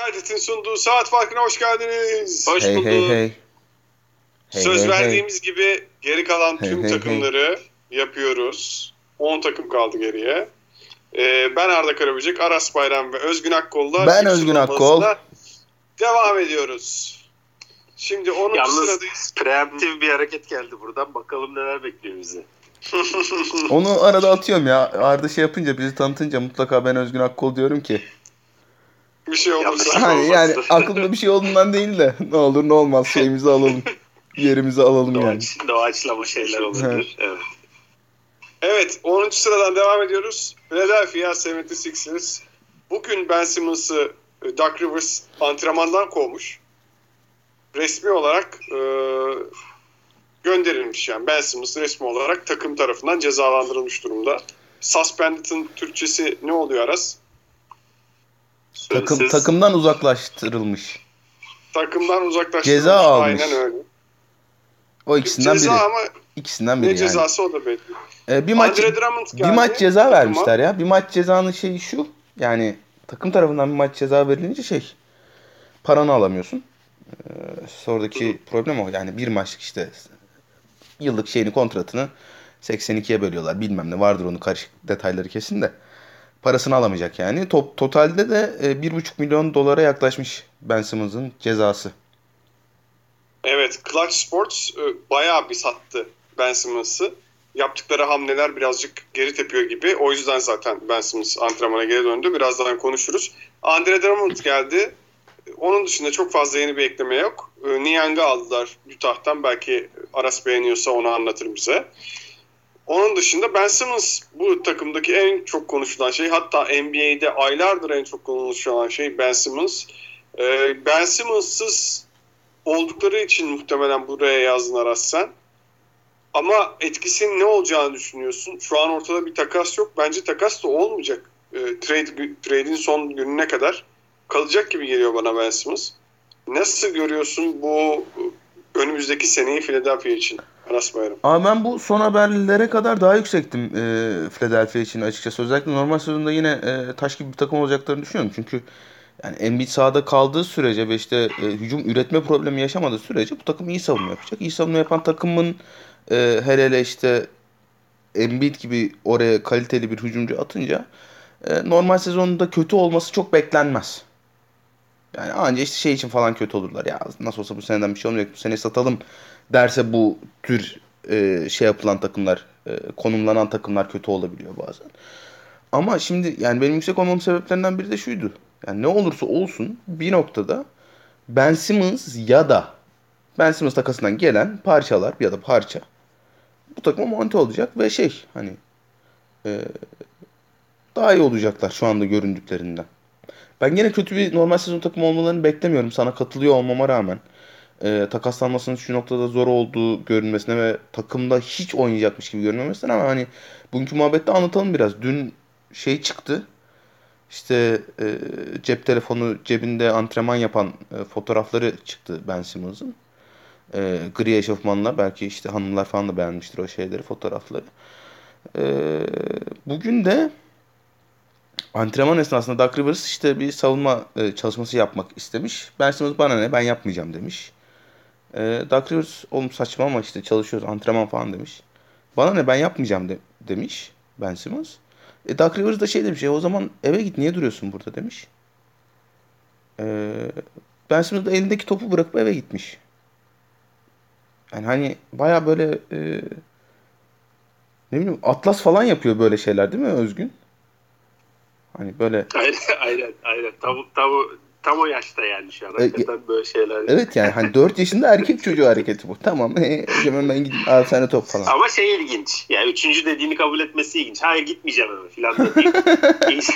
Kaydet'in sunduğu saat farkına hoş geldiniz. Hoş hey bulduk. hey hey. Hey, Söz hey, verdiğimiz gibi geri kalan Hey, tüm hey, takımları yapıyoruz. 10 takım kaldı geriye. Ee, ben Arda Karaböcek, Aras Bayram ve Özgün Akkol'la Ben Özgün Akkol. Devam ediyoruz. Şimdi 10. Yalnız sıradayız. preemptif bir hareket geldi buradan. Bakalım neler bekliyor bizi. hey. Onu arada atıyorum ya. Arda şey yapınca bizi tanıtınca mutlaka ben Özgün Akkol diyorum ki. Bir şey olursa. Hani yani aklımda bir şey olduğundan değil de ne olur ne olmaz şeyimizi alalım. Yerimizi alalım yani. Doğaç, doğaçlama şeyler olabilir. evet. Evet 10. sıradan devam ediyoruz. Philadelphia 76ers bugün Ben Simmons'ı e, Doug Rivers antrenmandan kovmuş. Resmi olarak e, gönderilmiş yani Ben Simmons resmi olarak takım tarafından cezalandırılmış durumda. Suspended'ın Türkçesi ne oluyor Aras? Takım, Sözsüz- takımdan uzaklaştırılmış. Takımdan uzaklaştırılmış. Ceza almış. Aynen öyle. O ikisinden Ceza biri. ama İkisinden ne biri yani. cezası o da belli. Ee, bir maç bir maç ceza takıma. vermişler ya. Bir maç cezanın şeyi şu. Yani takım tarafından bir maç ceza verilince şey paranı alamıyorsun. Ee, sonraki problem o. Yani bir maçlık işte yıllık şeyini kontratını 82'ye bölüyorlar. Bilmem ne vardır onun karışık detayları kesin de. Parasını alamayacak yani. Top, totalde de e, 1,5 milyon dolara yaklaşmış Ben Simmons'ın cezası. Evet, Clutch Sports e, bayağı bir sattı Ben Simmons'ı. Yaptıkları hamleler birazcık geri tepiyor gibi. O yüzden zaten Ben Simmons antrenmana geri döndü. Birazdan konuşuruz. Andre Drummond geldi. Onun dışında çok fazla yeni bir ekleme yok. E, aldılar Utah'tan. Belki Aras beğeniyorsa onu anlatır bize. Onun dışında Ben Simmons bu takımdaki en çok konuşulan şey. Hatta NBA'de aylardır en çok konuşulan şey Ben Simmons. E, Ben Simmons'sız oldukları için muhtemelen buraya yazdın Aras. Ama etkisinin ne olacağını düşünüyorsun. Şu an ortada bir takas yok. Bence takas da olmayacak. E, trade trade'in son gününe kadar kalacak gibi geliyor bana Ben Simmons. Nasıl görüyorsun bu e, önümüzdeki seneyi Philadelphia için? Bayram. Ama ben bu son haberlere kadar daha yüksektim e, Philadelphia için açıkçası. Özellikle normal sezonda yine e, taş gibi bir takım olacaklarını düşünüyorum. Çünkü yani Embiid sahada kaldığı sürece ve işte e, hücum üretme problemi yaşamadığı sürece bu takım iyi savunma yapacak. İyi savunma yapan takımın e, hele hele işte Embiid gibi oraya kaliteli bir hücumcu atınca e, normal sezonunda kötü olması çok beklenmez. Yani anca işte şey için falan kötü olurlar. Ya nasıl olsa bu seneden bir şey olmayacak. Bu sene satalım derse bu tür e, şey yapılan takımlar, e, konumlanan takımlar kötü olabiliyor bazen. Ama şimdi yani benim yüksek olmamın sebeplerinden biri de şuydu. Yani ne olursa olsun bir noktada Ben Simmons ya da Ben Simmons takasından gelen parçalar ya da parça bu takıma monte olacak ve şey hani e, daha iyi olacaklar şu anda göründüklerinden. Ben gene kötü bir normal sezon takımı olmalarını beklemiyorum. Sana katılıyor olmama rağmen. E, takaslanmasının şu noktada zor olduğu görünmesine ve takımda hiç oynayacakmış gibi görünmemesine ama hani bugünkü muhabbette anlatalım biraz. Dün şey çıktı. İşte e, cep telefonu cebinde antrenman yapan e, fotoğrafları çıktı Ben Simmons'ın. E, gri eşofmanla belki işte hanımlar falan da beğenmiştir o şeyleri fotoğrafları. E, bugün de antrenman esnasında Doug Rivers işte bir savunma e, çalışması yapmak istemiş. Ben Simmons bana ne ben yapmayacağım demiş. E, Doug Rivers oğlum saçma ama işte çalışıyoruz antrenman falan demiş. Bana ne ben yapmayacağım de, demiş Ben Simmons. E, Doug Rivers da şey demiş ya o zaman eve git niye duruyorsun burada demiş. E, ben Simmons da elindeki topu bırakıp eve gitmiş. Yani hani baya böyle e, ne bileyim Atlas falan yapıyor böyle şeyler değil mi Özgün? Hani böyle Aynen aynen. Tam, tam, tam o yaşta yani şu an. E, Hakikaten böyle şeyler. evet yani hani 4 yaşında erkek çocuğu hareketi bu. Tamam e, hemen ben gideyim al sana top falan. Ama şey ilginç. Yani üçüncü dediğini kabul etmesi ilginç. Hayır gitmeyeceğim da değil.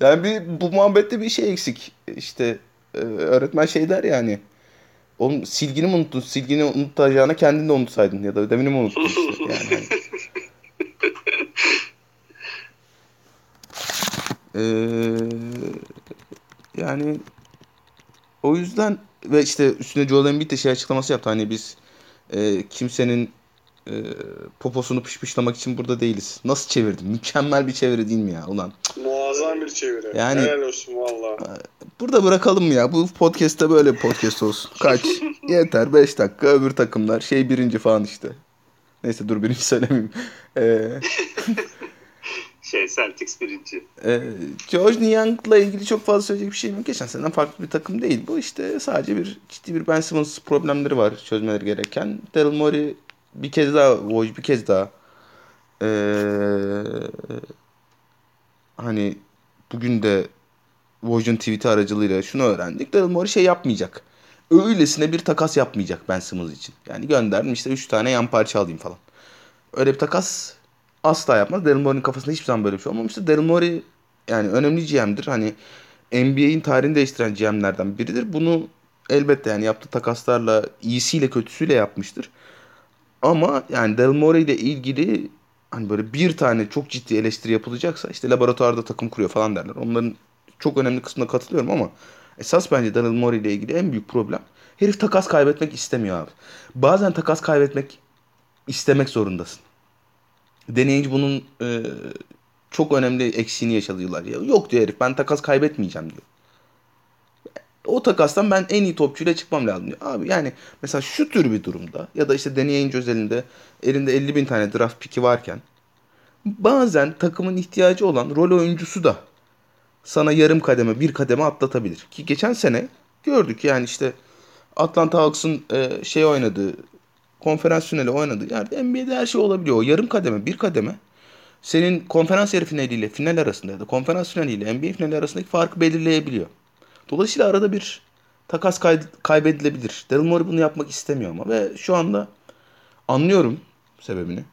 Yani bir, bu muhabbette bir şey eksik. İşte e, öğretmen şey der yani. Oğlum silgini mi unuttun? Silgini unutacağına kendin de unutsaydın ya da ödevini mi unuttun işte. Yani hani. Ee, yani o yüzden ve işte üstüne Joel Embiid de şey açıklaması yaptı. Hani biz e, kimsenin e, poposunu pışpışlamak için burada değiliz. Nasıl çevirdim? Mükemmel bir çeviri değil mi ya? Ulan Muazzam bir çeviri. Yani- Helal olsun valla. Burada bırakalım ya. Bu podcast'te böyle bir podcast olsun. Kaç? Yeter 5 dakika. Öbür takımlar şey birinci falan işte. Neyse dur birinci söylemeyeyim. Ee, Şey Celtics birinci. e, George Niang'la ilgili çok fazla söyleyecek bir şeyim yok. Geçen seneden farklı bir takım değil. Bu işte sadece bir ciddi bir Ben Simmons problemleri var çözmeleri gereken. Daryl Morey bir kez daha, Woj bir kez daha ee, hani bugün de Woj'un tweet'i aracılığıyla şunu öğrendik. Daryl Morey şey yapmayacak. Öylesine bir takas yapmayacak Ben Simmons için. Yani gönderdim işte 3 tane yan parça alayım falan. Öyle bir takas asla yapmaz. Daryl Morey'nin kafasında hiçbir zaman böyle bir şey olmamıştır. Daryl Morey yani önemli GM'dir. Hani NBA'in tarihini değiştiren GM'lerden biridir. Bunu elbette yani yaptığı takaslarla iyisiyle kötüsüyle yapmıştır. Ama yani Daryl Morey ile ilgili hani böyle bir tane çok ciddi eleştiri yapılacaksa işte laboratuvarda takım kuruyor falan derler. Onların çok önemli kısmına katılıyorum ama esas bence Daryl Morey ile ilgili en büyük problem herif takas kaybetmek istemiyor abi. Bazen takas kaybetmek istemek zorundasın. Deneyici bunun e, çok önemli eksiğini yaşadı yıllar. Ya, yok diyor herif ben takas kaybetmeyeceğim diyor. O takastan ben en iyi topçuyla çıkmam lazım diyor. Abi yani mesela şu tür bir durumda ya da işte deneyin özelinde elinde 50 bin tane draft piki varken bazen takımın ihtiyacı olan rol oyuncusu da sana yarım kademe bir kademe atlatabilir. Ki geçen sene gördük yani işte Atlanta Hawks'ın e, şey oynadığı konferans finali oynadığı yerde NBA'de her şey olabiliyor. O yarım kademe bir kademe senin konferans yarı finaliyle final arasında ya da konferans finaliyle NBA finali arasındaki farkı belirleyebiliyor. Dolayısıyla arada bir takas kay- kaybedilebilir. Daryl Morey bunu yapmak istemiyor ama ve şu anda anlıyorum sebebini.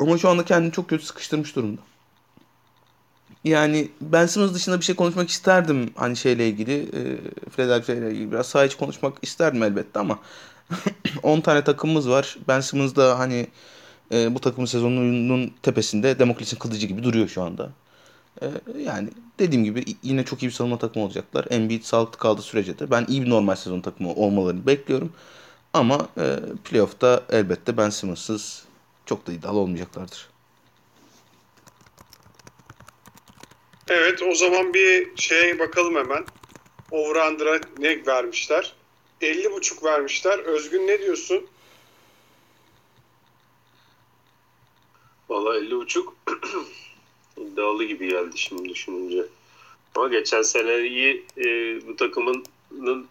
Ama şu anda kendini çok kötü sıkıştırmış durumda. Yani Ben Simmons dışında bir şey konuşmak isterdim hani şeyle ilgili. E, Philadelphia ile ilgili biraz saha içi konuşmak isterdim elbette ama 10 tane takımımız var. Ben Simmons da hani e, bu takımın sezonunun tepesinde Demokles'in kılıcı gibi duruyor şu anda. E, yani dediğim gibi yine çok iyi bir savunma takımı olacaklar. Embiid sağlıklı kaldığı sürece de ben iyi bir normal sezon takımı olmalarını bekliyorum. Ama e, playoff'ta elbette Ben Simmons'sız çok da iddialı olmayacaklardır. Evet o zaman bir şeye bakalım hemen. Over-under'a ne vermişler? 50.5 vermişler. Özgün ne diyorsun? Valla 50 buçuk iddialı gibi geldi şimdi düşününce. Ama geçen seneyi e, bu takımın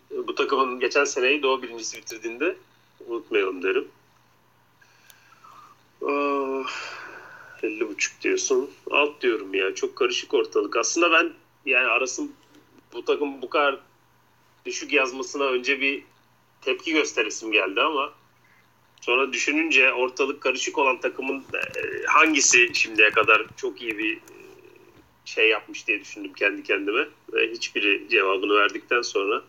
bu takımın geçen seneyi Doğu birincisi bitirdiğinde unutmayalım derim. Ah, 50 buçuk diyorsun. Alt diyorum ya. Çok karışık ortalık. Aslında ben yani arasın bu takım bu kadar düşük yazmasına önce bir tepki gösteresim geldi ama Sonra düşününce ortalık karışık olan takımın e, hangisi şimdiye kadar çok iyi bir e, şey yapmış diye düşündüm kendi kendime. Ve hiçbiri cevabını verdikten sonra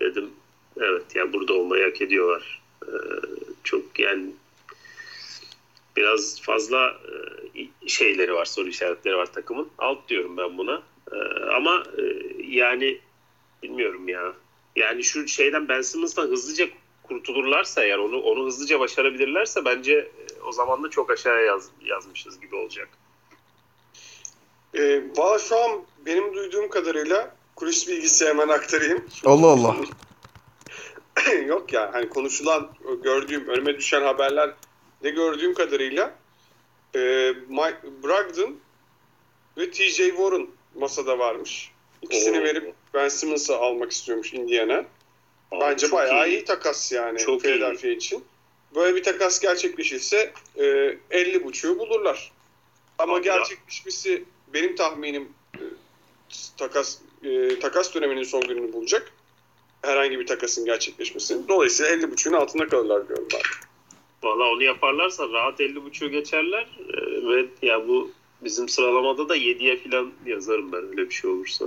dedim evet yani burada olmayı hak ediyorlar. E, çok yani biraz fazla şeyleri var, soru işaretleri var takımın. Alt diyorum ben buna. Ama yani bilmiyorum ya. Yani şu şeyden Ben Simmons'tan hızlıca kurtulurlarsa eğer onu onu hızlıca başarabilirlerse bence e, o zaman da çok aşağıya yaz, yazmışız gibi olacak. E, Valla şu an benim duyduğum kadarıyla kulis bilgisi hemen aktarayım. Allah Allah. Yok ya hani konuşulan gördüğüm önüme düşen haberler ne gördüğüm kadarıyla e, Mike Brogdon ve TJ Warren masada varmış. İkisini Oo. verip Ben Simmons'ı almak istiyormuş Indiana. Bence çok bayağı iyi. iyi. takas yani Çok Philadelphia için. Böyle bir takas gerçekleşirse e, 50 buçuğu bulurlar. Ama Abi ya. gerçekleşmesi benim tahminim e, takas e, takas döneminin son gününü bulacak. Herhangi bir takasın gerçekleşmesi. Dolayısıyla 50 buçuğun altında kalırlar diyorum ben. Valla onu yaparlarsa rahat 50.5'u geçerler Ee, ve ya bu bizim sıralamada da 7'ye falan yazarım ben öyle bir şey olursa.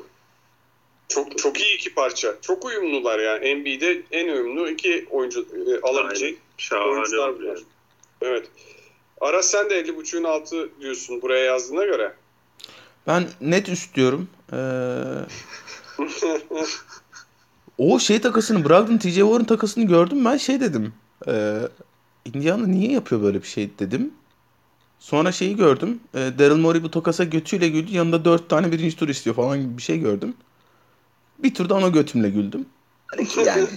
Çok çok iyi iki parça. Çok uyumlular yani. NBA'de en uyumlu iki oyuncu e, alabilecek Aynen. Oyuncular bunlar. Evet. Aras sen de 50.5'un altı diyorsun buraya yazdığına göre. Ben net üst diyorum. Ee, o şey takasını Brogdon TJ Warren takasını gördüm ben şey dedim. Ee, Indiana niye yapıyor böyle bir şey dedim. Sonra şeyi gördüm. E, Daryl Morey bu tokasa götüyle güldü. Yanında dört tane birinci tur istiyor falan gibi bir şey gördüm. Bir turda ona götümle güldüm. Hani yani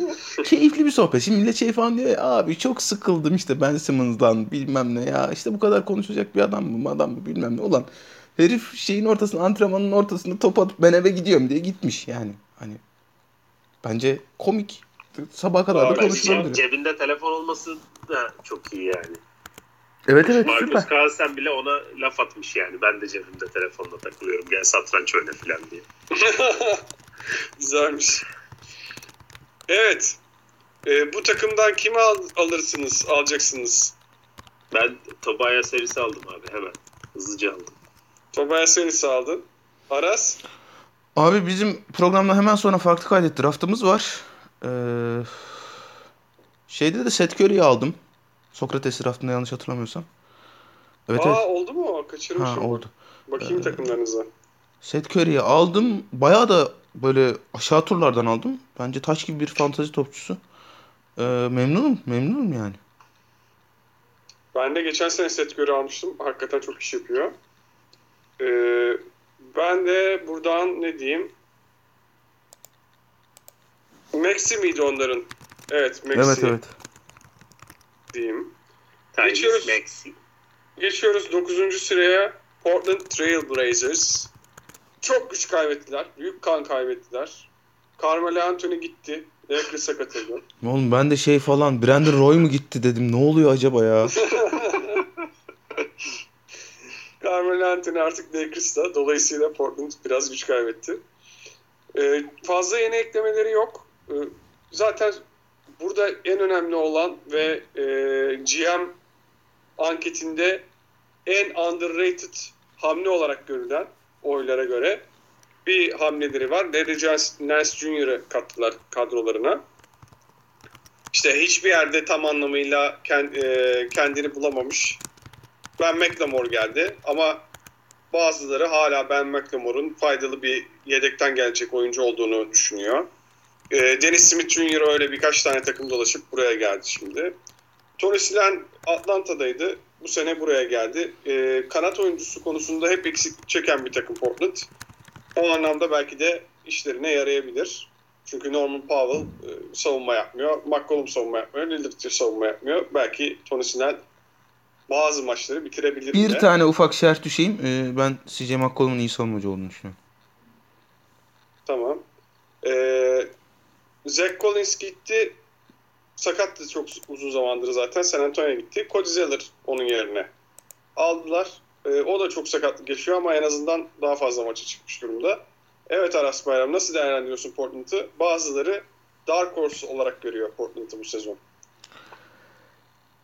keyifli bir sohbet. Şimdi millet şey falan diyor ya abi çok sıkıldım işte Ben Simmons'dan bilmem ne ya. işte bu kadar konuşacak bir adam mı adam mı bilmem ne. Ulan herif şeyin ortasında antrenmanın ortasında top atıp ben eve gidiyorum diye gitmiş yani. Hani bence komik. Sabaha kadar da Bence konuşulabilir. cebinde telefon olması da çok iyi yani. Evet evet Magnus süper. Carlsen bile ona laf atmış yani. Ben de cebimde telefonla takılıyorum. Gel satranç oyna falan diye. Güzelmiş. Evet. Ee, bu takımdan kimi al- alırsınız, alacaksınız? Ben Tobaya serisi aldım abi hemen. Hızlıca aldım. Tobias Harris'i aldın. Aras? Abi bizim programda hemen sonra farklı kaydet draftımız var. Ee, şeyde de Seth Curry'i aldım. Sokrates draftında yanlış hatırlamıyorsam. Evet Aa evet. oldu mu? Kaçırmışım. Ha oldu. Bakayım Ee, takımlarınıza. Seth Curry'i aldım. Bayağı da böyle aşağı turlardan aldım. Bence taş gibi bir fantazi topçusu. Ee, memnunum. Memnunum yani. Ben de geçen sene set göre almıştım. Hakikaten çok iş yapıyor. Ee, ben de buradan ne diyeyim? Maxi miydi onların? Evet Maxi Evet evet. Diyeyim. Tyrese Geçiyoruz. Maxey. Geçiyoruz 9. sıraya Portland Trail Blazers. Çok güç kaybettiler. Büyük kan kaybettiler. Carmelo Anthony gitti. Lakers'a katıldı. Oğlum ben de şey falan Brandon Roy mu gitti dedim. Ne oluyor acaba ya? Carmelo Anthony artık Lakers'ta. Dolayısıyla Portland biraz güç kaybetti. Ee, fazla yeni eklemeleri yok. Ee, zaten burada en önemli olan ve e, GM anketinde en underrated hamle olarak görülen oylara göre bir hamleleri var. Larry Nance Jr.'ı kattılar kadrolarına. İşte hiçbir yerde tam anlamıyla e, kendini bulamamış Ben McLemore geldi ama bazıları hala Ben McLemore'un faydalı bir yedekten gelecek oyuncu olduğunu düşünüyor. E, Dennis Smith Jr. öyle birkaç tane takım dolaşıp buraya geldi şimdi. Tony Silen Atlanta'daydı. Bu sene buraya geldi. E, kanat oyuncusu konusunda hep eksiklik çeken bir takım Portland. O anlamda belki de işlerine yarayabilir. Çünkü Norman Powell e, savunma yapmıyor. McCollum savunma yapmıyor. Lillard savunma yapmıyor. Belki Tony Snell bazı maçları bitirebilir Bir bile. tane ufak şerh düşeyim. Ee, ben CJ McCollum'un iyi savunmacı olduğunu düşünüyorum. Tamam. Ee, Zach Collins gitti. Sakattı çok uzun zamandır zaten. San Antonio'ya gitti. Cody Zeller onun yerine. Aldılar. Ee, o da çok sakatlık geçiyor ama en azından daha fazla maça çıkmış durumda. Evet Aras Bayram nasıl değerlendiriyorsun Portland'ı? Bazıları Dark Horse olarak görüyor Portland'ı bu sezon.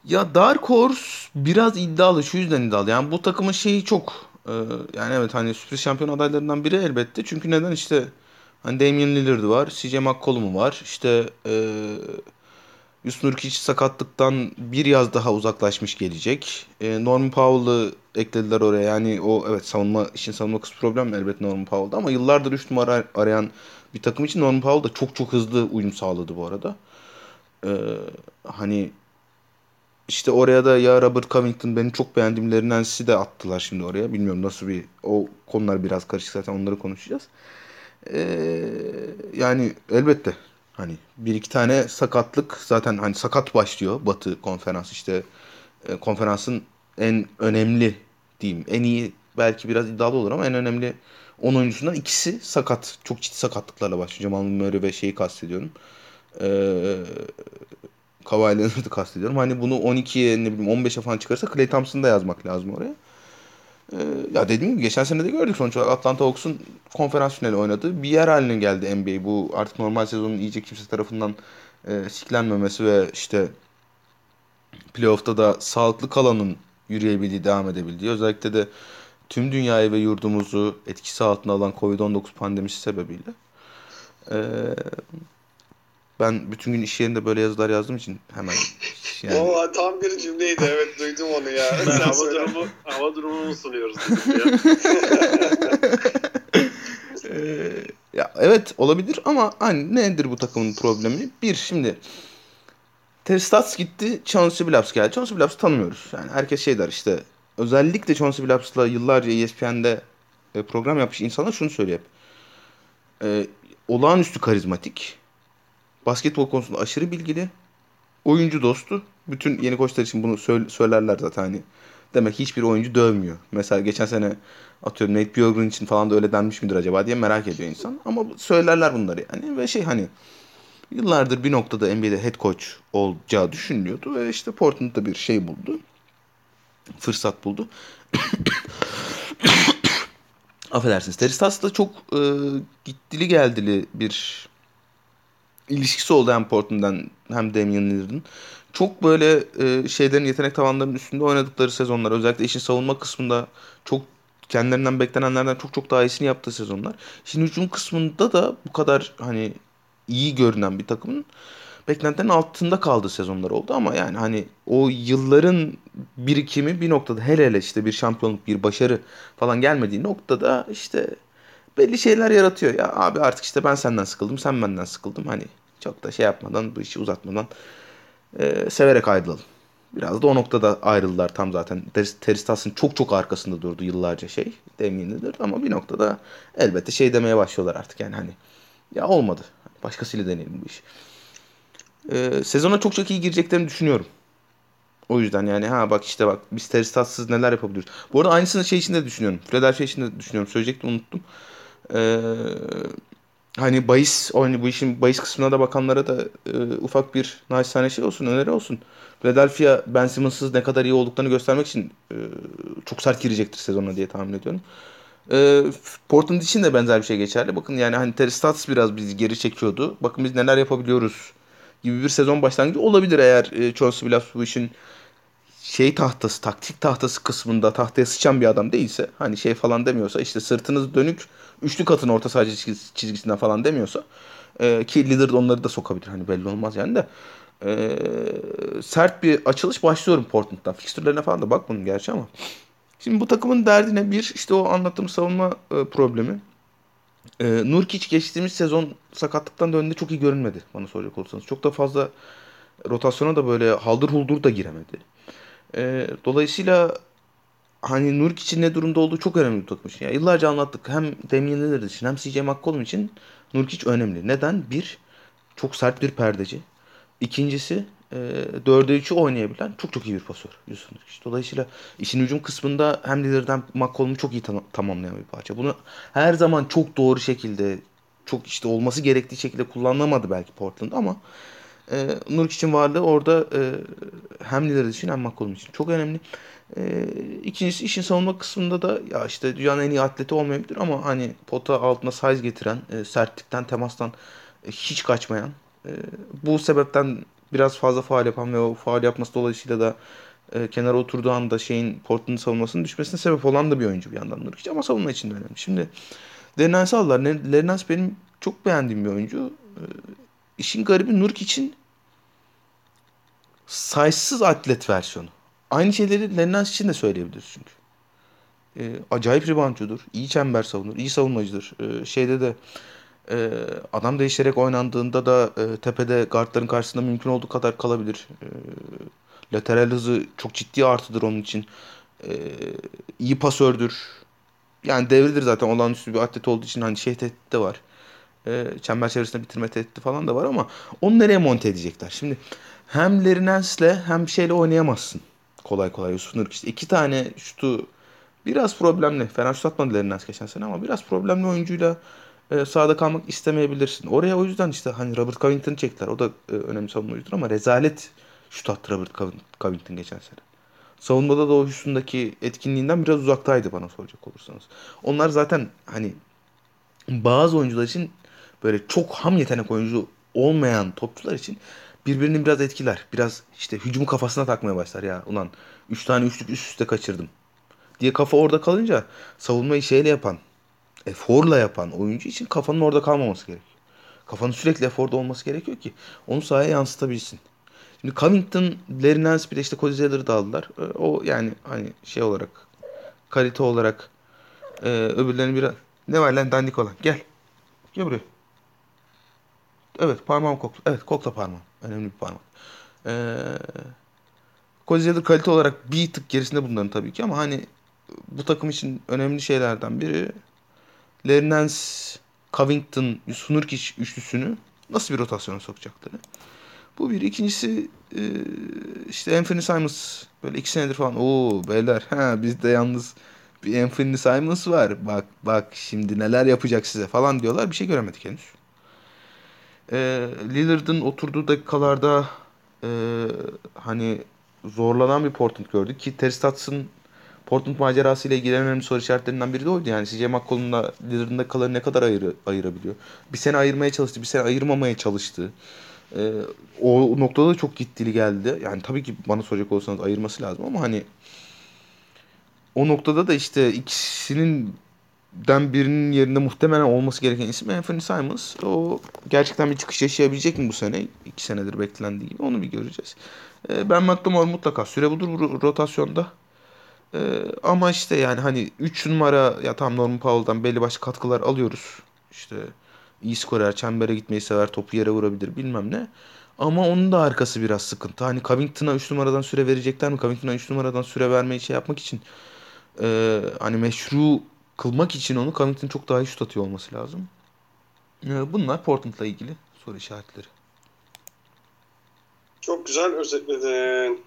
Ya Dark Horse biraz iddialı. Şu yüzden iddialı. Yani bu takımın şeyi çok e, yani evet hani sürpriz şampiyon adaylarından biri elbette. Çünkü neden işte hani Damian Lillard var. CJ McCollum var. İşte e, Yusuf Nurkic sakatlıktan bir yaz daha uzaklaşmış gelecek. E, Norman Powell'ı eklediler oraya. Yani o evet savunma işin savunma kısmı problem elbette Norman Powell'da ama yıllardır 3 numara arayan bir takım için Norman Powell da çok çok hızlı uyum sağladı bu arada. E, hani işte oraya da ya Robert Covington benim çok beğendiğimlerinden sizi de attılar şimdi oraya. Bilmiyorum nasıl bir o konular biraz karışık zaten onları konuşacağız. Ee, yani elbette hani bir iki tane sakatlık zaten hani sakat başlıyor Batı konferans işte e, konferansın en önemli diyeyim en iyi belki biraz iddialı olur ama en önemli 10 oyuncusundan ikisi sakat. Çok ciddi sakatlıklarla başlıyor. Jamal Murray ve şeyi kastediyorum. Ee, Kawhi Leonard'ı kastediyorum. Hani bunu 12'ye ne bileyim 15'e falan çıkarsa Klay Thompson'ı da yazmak lazım oraya. Ee, ya dediğim gibi geçen sene de gördük sonuç olarak Atlanta Hawks'un konferans finali oynadığı bir yer haline geldi NBA. Bu artık normal sezonun iyice kimse tarafından e, siklenmemesi ve işte playoff'ta da sağlıklı kalanın yürüyebildiği, devam edebildiği. Özellikle de tüm dünyayı ve yurdumuzu etkisi altına alan Covid-19 pandemisi sebebiyle. Ee, ben bütün gün iş yerinde böyle yazılar yazdığım için hemen yani Valla tam bir cümleydi evet duydum onu ya. Ben hava durumu, hava durumunu sunuyoruz ya. Ee, ya evet olabilir ama hani nedir bu takımın problemi? Bir şimdi Terry Stotts gitti, Chauncey Billups geldi. Chauncey Billups'ı tanımıyoruz. Yani herkes şey der işte özellikle Chauncey Billups'la yıllarca ESPN'de e, program yapmış insanlar şunu söylüyor hep. E, olağanüstü karizmatik. Basketbol konusunda aşırı bilgili. Oyuncu dostu. Bütün yeni koçlar için bunu söylerler zaten hani. Demek hiçbir oyuncu dövmüyor. Mesela geçen sene atıyorum Nate Bjorkgren için falan da öyle denmiş midir acaba diye merak ediyor insan. Ama söylerler bunları yani. Ve şey hani yıllardır bir noktada NBA'de head coach olacağı düşünülüyordu. Ve işte Portland'da bir şey buldu. Fırsat buldu. Affedersiniz. Terry Stotts'la çok e, gittili geldili bir ilişkisi oldu hem Portland'dan hem Damian Lillard'ın. Çok böyle e, şeylerin yetenek tavanlarının üstünde oynadıkları sezonlar. Özellikle işin savunma kısmında çok kendilerinden beklenenlerden çok çok daha iyisini yaptığı sezonlar. Şimdi hücum kısmında da bu kadar hani iyi görünen bir takımın beklentilerin altında kaldığı sezonlar oldu ama yani hani o yılların birikimi bir noktada hele hele işte bir şampiyonluk bir başarı falan gelmediği noktada işte belli şeyler yaratıyor. Ya abi artık işte ben senden sıkıldım sen benden sıkıldım hani çok da şey yapmadan bu işi uzatmadan e, severek ayrılalım. Biraz da o noktada ayrıldılar tam zaten. Teristas'ın çok çok arkasında durdu yıllarca şey. Damien'dir ama bir noktada elbette şey demeye başlıyorlar artık yani hani ya olmadı. Başkasıyla deneyelim bu işi. Ee, sezona çok çok iyi gireceklerini düşünüyorum. O yüzden yani ha bak işte bak biz Teristats'ız neler yapabiliriz. Bu arada aynısını şey için de düşünüyorum. Philadelphia için de düşünüyorum. Söyleyecektim unuttum. Ee, hani bahis hani bu işin bahis kısmına da bakanlara da e, ufak bir naçizane şey olsun, öneri olsun. Philadelphia Ben Simmons'sız ne kadar iyi olduklarını göstermek için e, çok sert girecektir sezona diye tahmin ediyorum. E, Portland için de benzer bir şey geçerli. Bakın yani hani Terry Stotts biraz bizi geri çekiyordu. Bakın biz neler yapabiliyoruz gibi bir sezon başlangıcı olabilir eğer e, Chauncey Billups bu işin şey tahtası, taktik tahtası kısmında tahtaya sıçan bir adam değilse hani şey falan demiyorsa işte sırtınız dönük üçlü katın orta saha çizgisinden falan demiyorsa e, ki Lillard onları da sokabilir hani belli olmaz yani de e, sert bir açılış başlıyorum Portland'dan. Fikstürlerine falan da bakmadım gerçi ama. Şimdi bu takımın derdine bir işte o anlattığım savunma e, problemi. E, Nurkic geçtiğimiz sezon sakatlıktan döndüğünde çok iyi görünmedi bana soracak olursanız. Çok da fazla rotasyona da böyle haldır huldur da giremedi. E, dolayısıyla hani Nurkic'in ne durumda olduğu çok önemli bir takım için. Yani yıllarca anlattık. Hem Damian Lillard için hem CJ McCollum için Nurkic önemli. Neden? Bir, çok sert bir perdeci. İkincisi e, 4'e 3'ü oynayabilen çok çok iyi bir pasör Yusuf Nurkic. Dolayısıyla işin hücum kısmında hem Lillard'dan McCollum'u çok iyi tam- tamamlayan bir parça. Bunu her zaman çok doğru şekilde çok işte olması gerektiği şekilde kullanılamadı belki Portland ama e, Nurkic'in varlığı orada e, hem Lillard için hem McCollum için çok önemli. E, ikincisi işin savunma kısmında da ya işte dünyanın en iyi atleti olmayabilir ama hani pota altına size getiren, e, sertlikten, temastan e, hiç kaçmayan e, bu sebepten biraz fazla faal yapan ve o faal yapması dolayısıyla da e, kenara oturduğu anda şeyin Portland'ın savunmasının düşmesine sebep olan da bir oyuncu bir yandan Nurkic ama savunma için de önemli. Şimdi Lernens'i aldılar. Lernens benim çok beğendiğim bir oyuncu. E, işin garibi Nurkic'in sayısız atlet versiyonu. Aynı şeyleri Lernens için de söyleyebiliriz çünkü. E, acayip reboundçudur. iyi çember savunur. iyi savunmacıdır. E, şeyde de e, adam değişerek oynandığında da e, tepede guardların karşısında mümkün olduğu kadar kalabilir. E, lateral hızı çok ciddi artıdır onun için. E, iyi pasördür. Yani devridir zaten olağanüstü bir atlet olduğu için hani şey de var. E, çember çevresinde bitirme tehdidi falan da var ama onu nereye monte edecekler? Şimdi hem Lerinens'le hem şeyle oynayamazsın. Kolay kolay Yusuf Nurkic. İki tane şutu biraz problemli. Fena şut atmadı Lerinens geçen sene ama biraz problemli oyuncuyla e, sahada kalmak istemeyebilirsin. Oraya o yüzden işte hani Robert Covington'ı çektiler. O da e, önemli savunucudur ama rezalet şut attı Robert Covington geçen sene. Savunmada da o üstündeki etkinliğinden biraz uzaktaydı bana soracak olursanız. Onlar zaten hani bazı oyuncular için böyle çok ham yetenek oyuncu olmayan topçular için birbirini biraz etkiler. Biraz işte hücumu kafasına takmaya başlar ya. Ulan 3 tane üçlük üst üste kaçırdım. Diye kafa orada kalınca savunmayı şeyle yapan eforla yapan oyuncu için kafanın orada kalmaması gerekiyor. Kafanın sürekli eforda olması gerekiyor ki onu sahaya yansıtabilsin. Şimdi Covington, Larry Nance bir de işte Cody Zeller'ı da aldılar. E, o yani hani şey olarak kalite olarak e, öbürlerini biraz ne var lan dandik olan gel. Gel buraya. Evet parmağım kokla. Evet kokla parmağım. Önemli bir parmak. Ee, Cody kalite olarak bir tık gerisinde bunların tabii ki ama hani bu takım için önemli şeylerden biri Nance, Covington, Sunurkic üçlüsünü nasıl bir rotasyona sokacakları. Bu bir. İkincisi e, işte Anthony Simons böyle iki senedir falan o beyler ha bizde yalnız bir Anthony Simons var. Bak bak şimdi neler yapacak size falan diyorlar. Bir şey göremedik henüz. E, Lillard'ın oturduğu dakikalarda e, hani zorlanan bir Portland gördük ki Terry Stotts'ın Portland macerası ile ilgili en önemli soru işaretlerinden biri de oydu. Yani CJ McCollum'la Lillard'ın dakikaları ne kadar ayır, ayırabiliyor? Bir sene ayırmaya çalıştı, bir sene ayırmamaya çalıştı. Ee, o noktada da çok gittili geldi. Yani tabii ki bana soracak olsanız ayırması lazım ama hani o noktada da işte ikisinin den birinin yerinde muhtemelen olması gereken isim Anthony Simons. O gerçekten bir çıkış yaşayabilecek mi bu sene? İki senedir beklendiği gibi onu bir göreceğiz. Ee, ben McLemore mutlaka süre bulur bu rotasyonda. Ee, ama işte yani hani 3 numara ya tam Norman Powell'dan belli başlı katkılar alıyoruz. İşte iyi skorer, çembere gitmeyi sever, topu yere vurabilir bilmem ne. Ama onun da arkası biraz sıkıntı. Hani Covington'a 3 numaradan süre verecekler mi? Covington'a 3 numaradan süre vermeyi şey yapmak için e, hani meşru kılmak için onu Covington çok daha iyi şut atıyor olması lazım. E, bunlar Portland'la ilgili soru işaretleri. Çok güzel özetledin.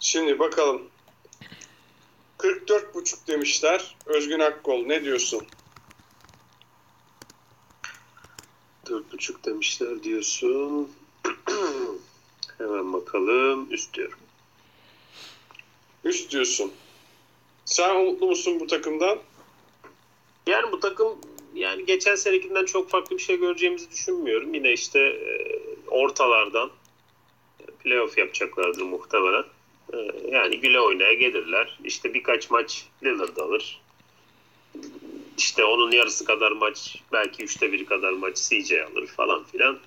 Şimdi bakalım. 44.5 demişler. Özgün Akkol ne diyorsun? 4.5 demişler diyorsun. Hemen bakalım. Üst diyorum. Üst diyorsun. Sen umutlu musun bu takımdan? Yani bu takım yani geçen senekinden çok farklı bir şey göreceğimizi düşünmüyorum. Yine işte e, ortalardan playoff yapacaklardır muhtemelen. E, yani güle oynaya gelirler. İşte birkaç maç Lillard alır. İşte onun yarısı kadar maç belki üçte biri kadar maç CJ alır falan filan.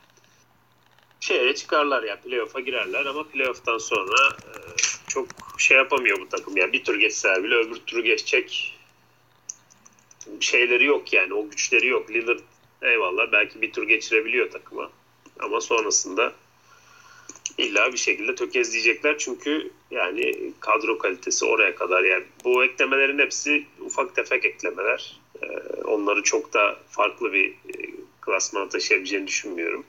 Şeye çıkarlar ya playoff'a girerler ama playoff'tan sonra e, çok şey yapamıyor bu takım. Yani bir tur geçseler bile öbür turu geçecek şeyleri yok yani o güçleri yok. Lillard eyvallah belki bir tur geçirebiliyor takıma. Ama sonrasında illa bir şekilde tökezleyecekler çünkü yani kadro kalitesi oraya kadar yani bu eklemelerin hepsi ufak tefek eklemeler. Ee, onları çok da farklı bir e, klasmana taşıyabileceğini düşünmüyorum.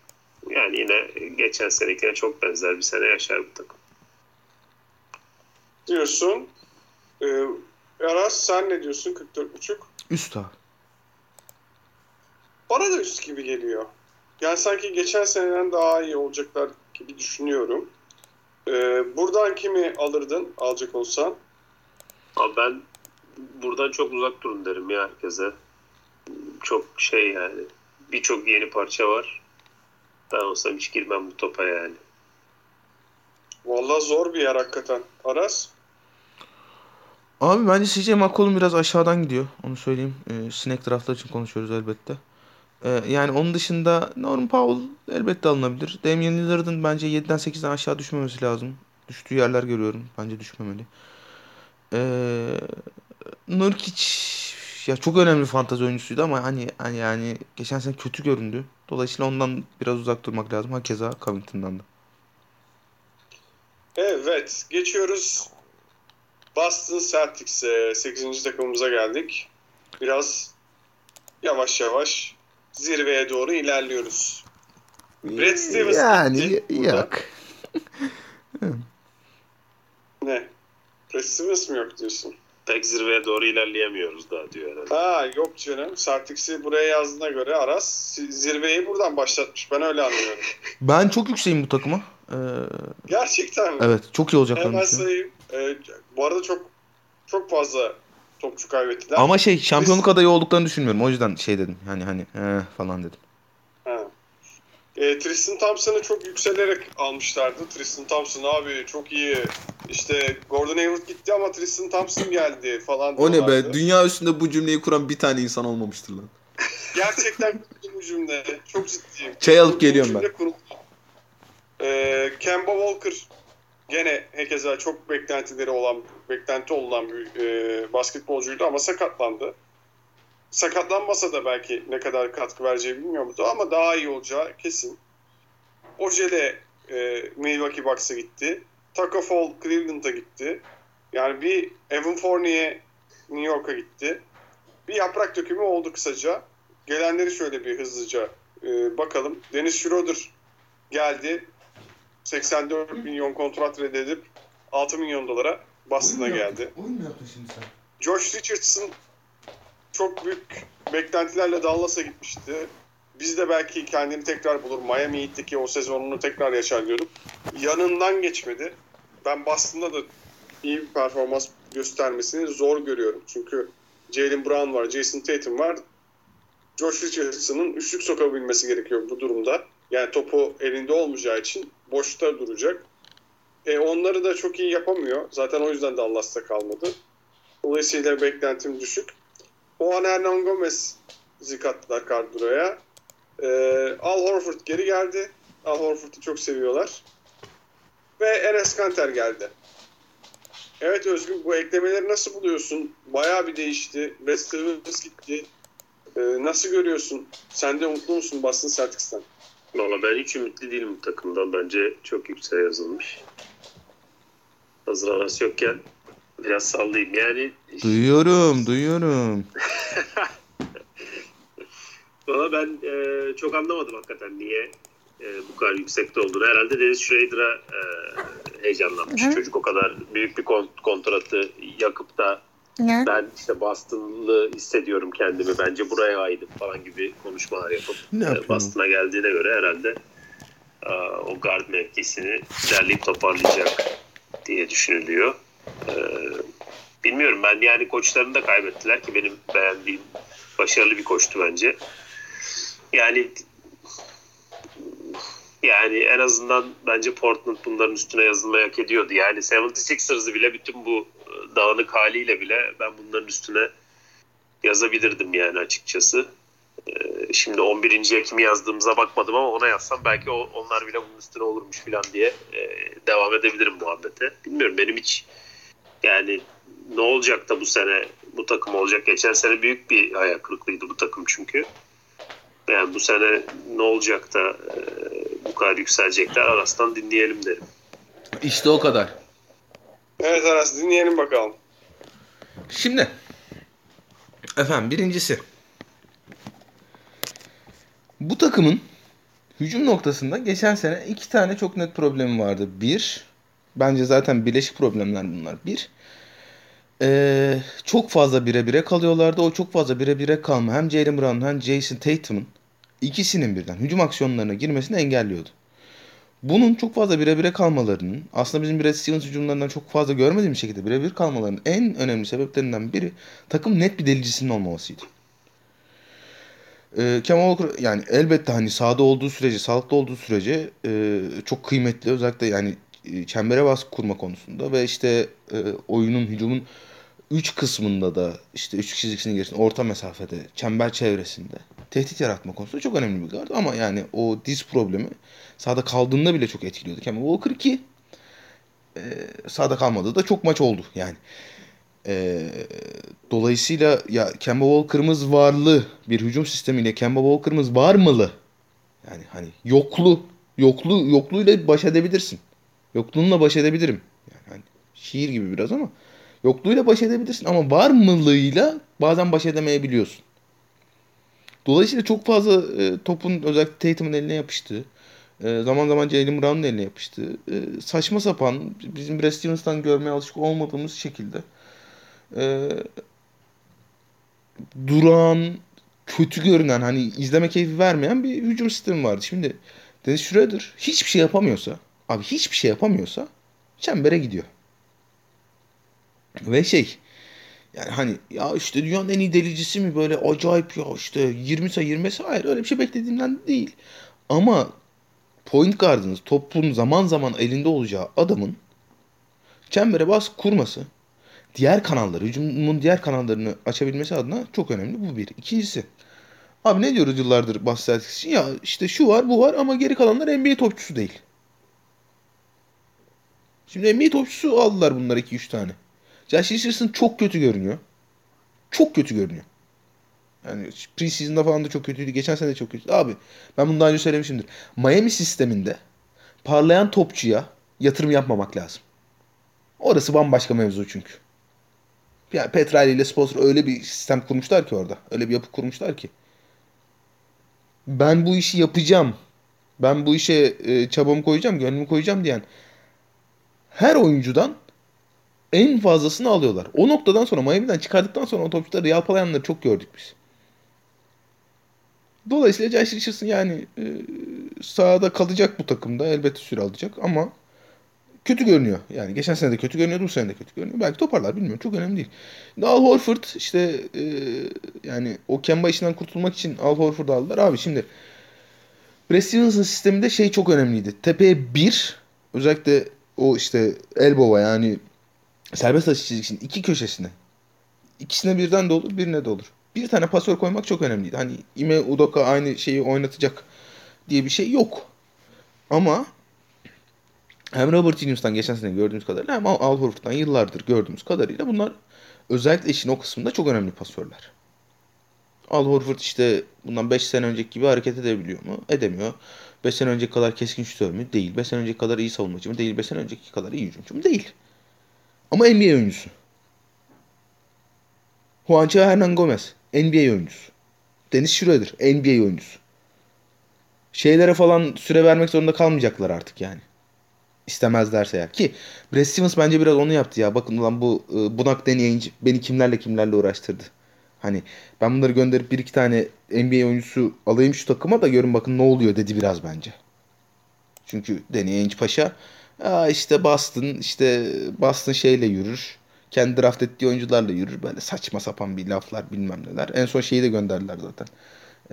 Yani yine geçen senekine çok benzer bir sene yaşar bu takım. Diyorsun. Ee, Aras sen ne diyorsun 44.5? Üst abi. Bana da üst gibi geliyor. Yani sanki geçen seneden daha iyi olacaklar gibi düşünüyorum. Ee, buradan kimi alırdın alacak olsan? Abi ben buradan çok uzak durun derim ya herkese. Çok şey yani. Birçok yeni parça var. Ben olsam hiç girmem bu topa yani. Vallahi zor bir yer hakikaten. Aras? Abi bence CJ McCollum biraz aşağıdan gidiyor. Onu söyleyeyim. Ee, Snack draftlar için konuşuyoruz elbette. Ee, yani onun dışında Norman Powell elbette alınabilir. Damian Lillard'ın bence 7'den 8'den aşağı düşmemesi lazım. Düştüğü yerler görüyorum. Bence düşmemeli. Ee, Nurkic ya çok önemli fantazi oyuncusuydu ama hani, hani yani geçen sene kötü göründü. Dolayısıyla ondan biraz uzak durmak lazım. Hakeza Covington'dan da. Evet. Geçiyoruz. Boston Celtics'e 8. takımımıza geldik. Biraz yavaş yavaş zirveye doğru ilerliyoruz. Brad Stevens yani yok. ne? Brad Stevens mi yok diyorsun? Pek zirveye doğru ilerleyemiyoruz daha diyor herhalde. Ha yok canım. Celtics'i buraya yazdığına göre Aras zirveyi buradan başlatmış. Ben öyle anlıyorum. Ben çok yükseğim bu takıma. Ee, Gerçekten mi? evet çok iyi olacaklarını Hemen sayayım. Ee, bu arada çok çok fazla topçu kaybettiler. Ama şey şampiyonluk adayı olduklarını düşünmüyorum. O yüzden şey dedim. Yani hani eh, falan dedim. Ha. E, Tristan Thompson'ı çok yükselerek almışlardı. Tristan Thompson abi çok iyi. İşte Gordon Hayward gitti ama Tristan Thompson geldi falan O ne be? Dünya üstünde bu cümleyi kuran bir tane insan olmamıştır lan. Gerçekten bu cümle. Çok ciddiyim. Çay alıp Bu geliyorum ben. kuruldu. E, Kemba Walker gene herkese çok beklentileri olan, beklenti olunan bir e, basketbolcuydu ama sakatlandı. Sakatlanmasa da belki ne kadar katkı vereceği bilmiyordu ama daha iyi olacağı kesin. Oje de e, Milwaukee Bucks'a gitti. Taco Fall Cleveland'a gitti. Yani bir Evan Fournier New York'a gitti. Bir yaprak dökümü oldu kısaca. Gelenleri şöyle bir hızlıca e, bakalım. Dennis Schroeder geldi. 84 milyon kontrat reddedip 6 milyon dolara Boston'a geldi. Oyun mu yaptın şimdi sen? Josh Richardson çok büyük beklentilerle Dallas'a gitmişti. Biz de belki kendini tekrar bulur. Miami Heat'teki o sezonunu tekrar yaşar diyorduk. Yanından geçmedi. Ben Boston'da da iyi bir performans göstermesini zor görüyorum. Çünkü Jalen Brown var, Jason Tatum var. Josh Richardson'ın üçlük sokabilmesi gerekiyor bu durumda. Yani topu elinde olmayacağı için boşta duracak. E, onları da çok iyi yapamıyor. Zaten o yüzden Dallas'ta kalmadı. Dolayısıyla beklentim düşük. Juan Hernan Gomez'i kattılar kadroya. E, Al Horford geri geldi. Al Horford'u çok seviyorlar. Ve Enes Kanter geldi. Evet Özgün bu eklemeleri nasıl buluyorsun? Bayağı bir değişti. Stevens gitti. E, nasıl görüyorsun? Sen de mutlu musun Boston Celtics'ten? Valla ben hiç ümitli değilim bu takımdan. Bence çok yükseğe yazılmış. Hazır arası yokken biraz sallayayım. Yani Duyuyorum, duyuyorum. valla ben e, çok anlamadım hakikaten niye e, bu kadar yüksekte olduğunu. Herhalde Dennis Schrader'a e, heyecanlanmış. Hı. Çocuk o kadar büyük bir kon- kontratı yakıp da Ne? ben işte Boston'lı hissediyorum kendimi. Bence buraya aidim falan gibi konuşmalar yapıp Ne e? Boston'a geldiğine göre herhalde e, o guard mevkisini derleyip toparlayacak diye düşünülüyor. E, bilmiyorum ben yani koçlarını da kaybettiler ki benim beğendiğim başarılı bir koçtu bence. Yani yani en azından bence Portland bunların üstüne yazılmayı hak ediyordu. Yani 76ers'ı bile bütün bu dağınık haliyle bile ben bunların üstüne yazabilirdim yani açıkçası. Ee, Şimdi 11. kimi yazdığımıza bakmadım ama ona yazsam belki onlar bile bunun üstüne olurmuş falan diye e, devam edebilirim muhabbete. Bilmiyorum benim hiç yani ne olacak da bu sene bu takım olacak. Geçen sene büyük bir kırıklığıydı bu takım çünkü. Yani bu sene ne olacak da e, bu kadar yükselecekler arasından dinleyelim derim. İşte o kadar. Evet Aras dinleyelim bakalım. Şimdi efendim birincisi bu takımın hücum noktasında geçen sene iki tane çok net problemi vardı. Bir, bence zaten birleşik problemler bunlar. Bir, eee, çok fazla bire bire kalıyorlardı. O çok fazla bire bire kalma hem Jalen Brown hem Jason Tatum'un ikisinin birden hücum aksiyonlarına girmesini engelliyordu. Bunun çok fazla birebire kalmalarının aslında bizim Brad Stevens hücumlarından çok fazla görmediğimiz şekilde birebir kalmalarının en önemli sebeplerinden biri takım net bir delicisinin olmamasıydı. Ee, Kemal Walker yani elbette hani sahada olduğu sürece, sağlıklı olduğu sürece e, çok kıymetli. Özellikle yani e, çembere baskı kurma konusunda ve işte e, oyunun, hücumun 3 kısmında da işte 3 çizgisinin gerisinde orta mesafede, çember çevresinde tehdit yaratma konusunda çok önemli bir guard. Ama yani o diz problemi sahada kaldığında bile çok etkiliyordu Kemba Walker ki e, sahada kalmadığı da çok maç oldu yani. E, dolayısıyla ya Kemba Walker'ımız varlı bir hücum sistemiyle Kemba Walker'ımız var mılı? Yani hani yoklu, yoklu yokluğuyla baş edebilirsin. Yokluğunla baş edebilirim. Yani hani şiir gibi biraz ama yokluğuyla baş edebilirsin ama var mılığıyla bazen baş edemeyebiliyorsun. Dolayısıyla çok fazla e, topun özellikle Tatum'un eline yapıştığı, e, zaman zaman Jalen Brown'un eline yapıştığı, e, saçma sapan bizim Brad Stevens'tan görmeye alışık olmadığımız şekilde e, duran, kötü görünen, hani izleme keyfi vermeyen bir hücum sistemi vardı. Şimdi Dennis Schroeder hiçbir şey yapamıyorsa, abi hiçbir şey yapamıyorsa çembere gidiyor. Ve şey, yani hani ya işte dünyanın en iyi delicisi mi böyle acayip ya işte 20 sayı 20 sayı hayır öyle bir şey beklediğimden değil. Ama point guardınız topun zaman zaman elinde olacağı adamın çembere bas kurması diğer kanalları hücumun diğer kanallarını açabilmesi adına çok önemli bu bir. İkincisi abi ne diyoruz yıllardır bahsettiğimiz için ya işte şu var bu var ama geri kalanlar NBA topçusu değil. Şimdi NBA topçusu aldılar bunlar 2-3 tane. Josh Richardson çok kötü görünüyor. Çok kötü görünüyor. Yani preseason'da falan da çok kötüydü. Geçen sene de çok kötüydü. Abi ben bunu daha önce söylemişimdir. Miami sisteminde parlayan topçuya yatırım yapmamak lazım. Orası bambaşka mevzu çünkü. Yani Petrali ile sponsor öyle bir sistem kurmuşlar ki orada. Öyle bir yapı kurmuşlar ki. Ben bu işi yapacağım. Ben bu işe e, çabamı koyacağım, gönlümü koyacağım diyen her oyuncudan en fazlasını alıyorlar. O noktadan sonra Miami'den çıkardıktan sonra o topçuları yalpalayanları çok gördük biz. Dolayısıyla Josh Richardson yani e, sahada kalacak bu takımda. Elbette süre alacak ama kötü görünüyor. Yani geçen sene de kötü görünüyordu, bu sene de kötü görünüyor. Belki toparlar bilmiyorum. Çok önemli değil. Al Horford işte e, yani o Kemba işinden kurtulmak için Al Horford'u aldılar. Abi şimdi Brad Stevens'ın sisteminde şey çok önemliydi. Tepeye bir özellikle o işte elbow'a yani serbest atış çizgisinin iki köşesine ikisine birden de olur birine de olur. Bir tane pasör koymak çok önemliydi. Hani Ime Udoka aynı şeyi oynatacak diye bir şey yok. Ama hem Robert Williams'tan geçen sene gördüğümüz kadarıyla hem Al Horford'dan yıllardır gördüğümüz kadarıyla bunlar özellikle işin o kısmında çok önemli pasörler. Al Horford işte bundan 5 sene önceki gibi hareket edebiliyor mu? Edemiyor. 5 sene önceki kadar keskin şutör mü? Değil. 5 sene önceki kadar iyi savunmacı mı? Değil. 5 sene önceki kadar iyi hücumcu mu? Değil. Ama NBA oyuncusu. Juancho Hernan Gomez. NBA oyuncusu. Dennis Schroeder. NBA oyuncusu. Şeylere falan süre vermek zorunda kalmayacaklar artık yani. İstemezlerse ya. Ki Brad Stevens bence biraz onu yaptı ya. Bakın ulan bu e, bunak deneyince beni kimlerle kimlerle uğraştırdı. Hani ben bunları gönderip bir iki tane NBA oyuncusu alayım şu takıma da görün bakın ne oluyor dedi biraz bence. Çünkü Danny Paşa Aa işte Boston işte Boston şeyle yürür. Kendi draft ettiği oyuncularla yürür. Böyle saçma sapan bir laflar bilmem neler. En son şeyi de gönderdiler zaten.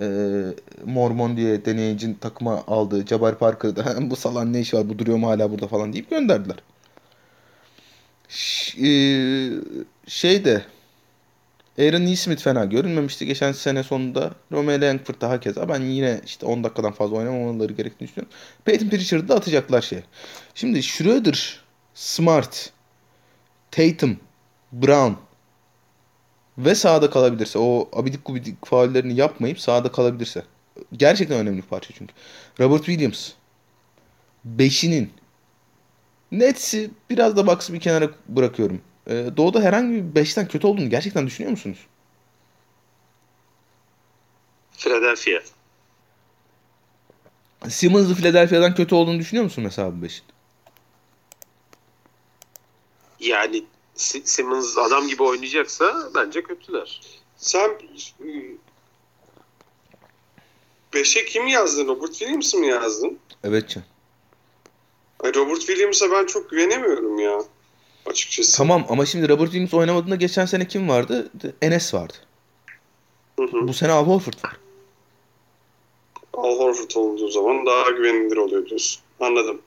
Ee, Mormon diye deneyicin takıma aldığı Jabari Parker'da bu salan ne işi var bu duruyor mu hala burada falan deyip gönderdiler. Ş- e, şey de Aaron Neesmith fena görünmemişti geçen sene sonunda. Romeo Langford daha keza. Ben yine işte 10 dakikadan fazla oynamamaları gerektiğini düşünüyorum. Peyton Pritchard'ı da atacaklar şey. Şimdi Schroeder, Smart, Tatum, Brown ve sahada kalabilirse o abidik gubidik faullerini yapmayıp sahada kalabilirse gerçekten önemli bir parça çünkü. Robert Williams beşinin Nets'i biraz da Bucks'ı bir kenara bırakıyorum. Ee, Doğu'da herhangi bir beşten kötü olduğunu gerçekten düşünüyor musunuz? Philadelphia. Simmons'ı Philadelphia'dan kötü olduğunu düşünüyor musun mesela bu beşin? Yani Si- Simmons adam gibi oynayacaksa bence kötüler. Sen e, beşe kim yazdın? Robert Williams'ı mı yazdın? Evet Can. Robert Williams'a ben çok güvenemiyorum ya. Açıkçası. Tamam ama şimdi Robert Williams oynamadığında geçen sene kim vardı? Enes vardı. Hı hı. Bu sene Al Horford var. Al Horford olduğu zaman daha güvenilir oluyor diyorsun. Anladım.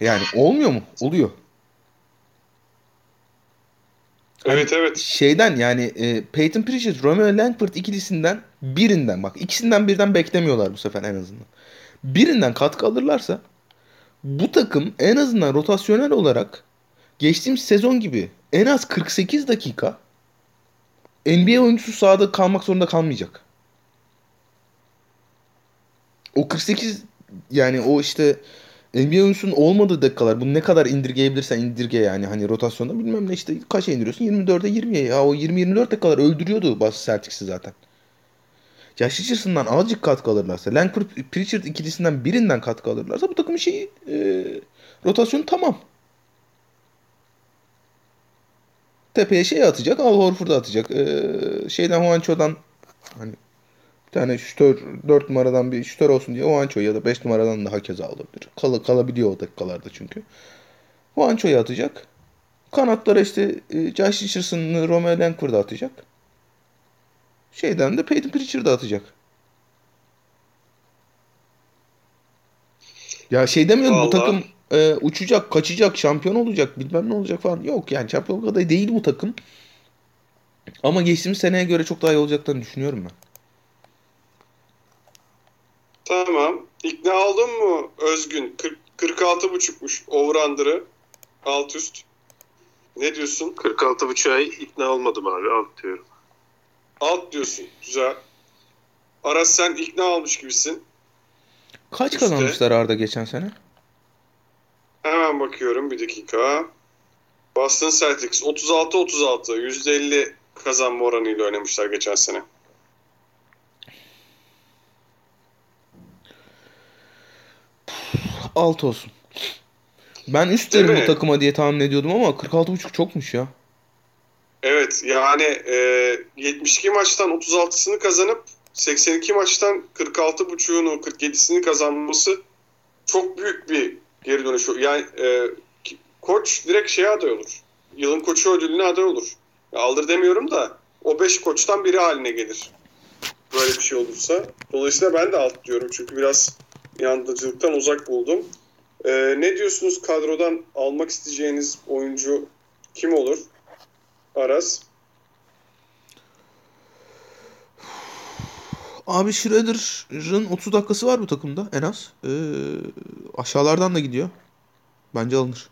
Yani olmuyor mu? Oluyor. Hani Evet evet. Şeyden yani e, Peyton Pritchard, Romeo Langford ikilisinden birinden bak ikisinden birden beklemiyorlar bu sefer en azından. Birinden katkı alırlarsa bu takım en azından rotasyonel olarak geçtiğimiz sezon gibi en az 48 dakika NBA oyuncusu sahada kalmak zorunda kalmayacak. O 48 yani o işte NBA oyuncusunun olmadığı dakikalar bunu ne kadar indirgeyebilirsen indirge yani hani rotasyonda bilmem ne işte kaça indiriyorsun 24'e 20'ye ya o 20-24 dakikalar öldürüyordu bazı Celtics'i zaten. Josh Richardson'dan azıcık katkı alırlarsa Langford Pritchard ikilisinden birinden katkı alırlarsa bu takımın şeyi e, rotasyonu tamam. Tepeye şey atacak Al Horford'u atacak. E, şeyden Juancho'dan hani bir tane şütör 4 numaradan bir şütör olsun diye Juancho ya da 5 numaradan daha keza olabilir. Kal kalabiliyor o dakikalarda çünkü. Juancho'yu atacak. Kanatlara işte e, Josh Richardson'ı Romeo Langford'u atacak. Şeyden de Peyton Pritchard'ı atacak. Ya şey demiyorum bu Vallahi. takım e, uçacak, kaçacak, şampiyon olacak, bilmem ne olacak falan. Yok yani şampiyonluk adayı değil bu takım. Ama geçtiğimiz seneye göre çok daha iyi olacaklarını düşünüyorum ben. Tamam. İkna oldun mu Özgün? 40, 46.5'muş over-under'ı. Alt üst. Ne diyorsun? 46.5'a ikna olmadım abi. Alt diyorum. Alt diyorsun. Güzel. Aras sen ikna olmuş gibisin. Kaç İşte. kazanmışlar Arda geçen sene? Hemen bakıyorum bir dakika. Boston Celtics 36-36 %50 kazanma oranıyla oynamışlar geçen sene. Alt olsun. Ben üst Değil derim bu takıma diye tahmin ediyordum ama 46.5 çokmuş ya. Evet yani e, 72 maçtan 36'sını kazanıp 82 maçtan 46.5'unu 47'sini kazanması çok büyük bir geri dönüş. Yani e, koç direkt şeye aday olur. Yılın koçu ödülüne aday olur. Ya aldır demiyorum da o 5 koçtan biri haline gelir. Böyle bir şey olursa. Dolayısıyla ben de alt diyorum çünkü biraz inandırıcılıktan uzak buldum. E, ne diyorsunuz kadrodan almak isteyeceğiniz oyuncu kim olur? Aras. Abi Schroeder'ın 30 dakikası var bu takımda en az. Ee, aşağılardan da gidiyor. Bence alınır.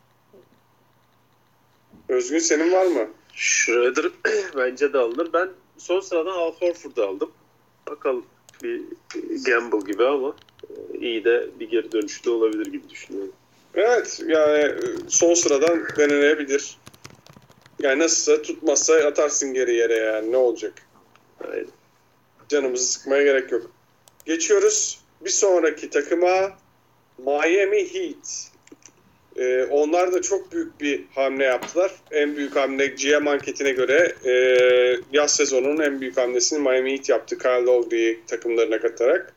Özgün senin var mı? Schroeder bence de alınır. Ben son sıradan Al Horford'u aldım. Bakalım bir gamble gibi ama e, iyi de bir geri dönüşü de olabilir gibi düşünüyorum. Evet yani son sıradan denenebilir. Yani nasılsa tutmazsa atarsın geri yere yani ne olacak? Aynen. Canımızı sıkmaya gerek yok. Geçiyoruz bir sonraki takıma Miami Heat. Ee, onlar da çok büyük bir hamle yaptılar. En büyük hamle GM anketine göre e, yaz sezonunun en büyük hamlesini Miami Heat yaptı. Kyle Lowry'i takımlarına katarak.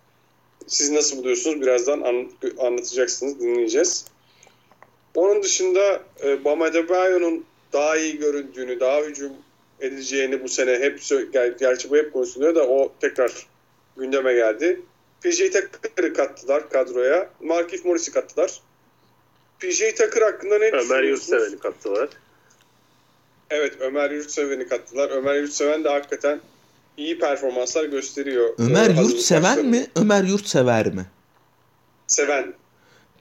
Siz nasıl buluyorsunuz? Birazdan an- anlatacaksınız, dinleyeceğiz. Onun dışında e, Bam Adebayo'nun daha iyi göründüğünü, daha hücum edeceğini bu sene hep gerçi bu hep konuşuluyor da o tekrar gündeme geldi. PJ Tucker'ı kattılar kadroya. Markif Morris'i kattılar. PJ Tucker hakkında ne Ömer düşünüyorsunuz? Yurtseven'i kattılar. Evet Ömer Yurtseven'i kattılar. Ömer Yurtseven de hakikaten iyi performanslar gösteriyor. Ömer Ee, Yurtseven mi? Ömer Yurtsever mi? Seven.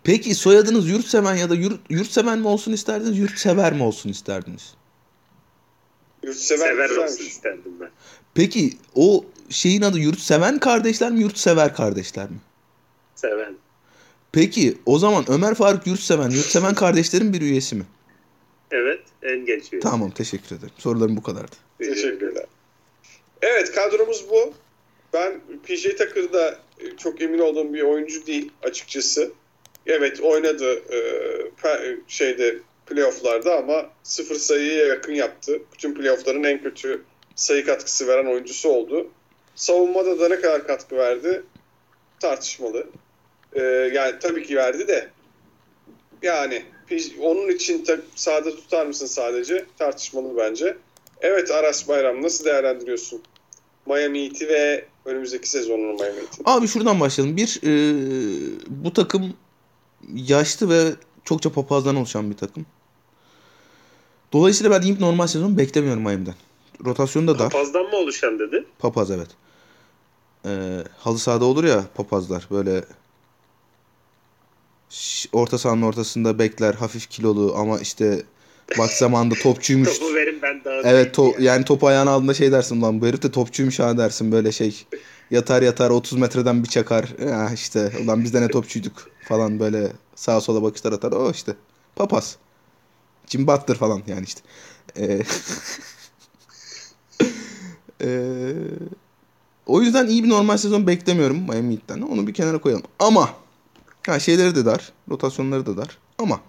Peki soyadınız Yurtseven ya da Yurt, Yurtseven mi olsun isterdiniz, Yurtsever mi olsun isterdiniz? Yurtseven Sever olsun isterdim ben. Peki o şeyin adı Yurtseven kardeşler mi, Yurtsever kardeşler mi? Seven. Peki o zaman Ömer Faruk Yurtseven, Yurtseven kardeşlerin bir üyesi mi? Evet en genç üye. Tamam teşekkür ederim. Sorularım bu kadardı. Teşekkürler. Evet kadromuz bu. Ben PJ Tucker'da e, çok emin olduğum bir oyuncu değil açıkçası. Evet oynadı e, pe- şeyde playofflarda ama sıfır sayıya yakın yaptı. Bütün playoffların en kötü sayı katkısı veren oyuncusu oldu. Savunmada da ne kadar katkı verdi tartışmalı. E, yani tabii ki verdi de yani onun için sahada tutar mısın sadece tartışmalı bence. Evet Aras Bayram nasıl değerlendiriyorsun Miami Heat'i ve önümüzdeki sezonunu Miami Heat'i? Abi şuradan başlayalım. Bir, e, bu takım yaşlı ve çokça papazdan oluşan bir takım. Dolayısıyla ben ilk normal sezon beklemiyorum Miami'den. Rotasyonu da dar. Papazdan mı oluşan dedi? Papaz evet. Ee, halı sahada olur ya papazlar böyle orta sahanın ortasında bekler hafif kilolu ama işte bak zamanda topçuymuş. Topu verin ben daha Evet to- yani topu ayağın altında şey dersin lan bu herif de topçuymuş ha dersin böyle şey. Yatar yatar 30 metreden bir çakar. Ya işte ulan biz de ne topçuyduk falan böyle sağa sola bakışlar atar. O işte papaz. Jim Butler falan yani işte. Ee, ee, o yüzden iyi bir normal sezon beklemiyorum Miami Heat'ten. Onu bir kenara koyalım. Ama ha şeyleri de dar. Rotasyonları da dar. Ama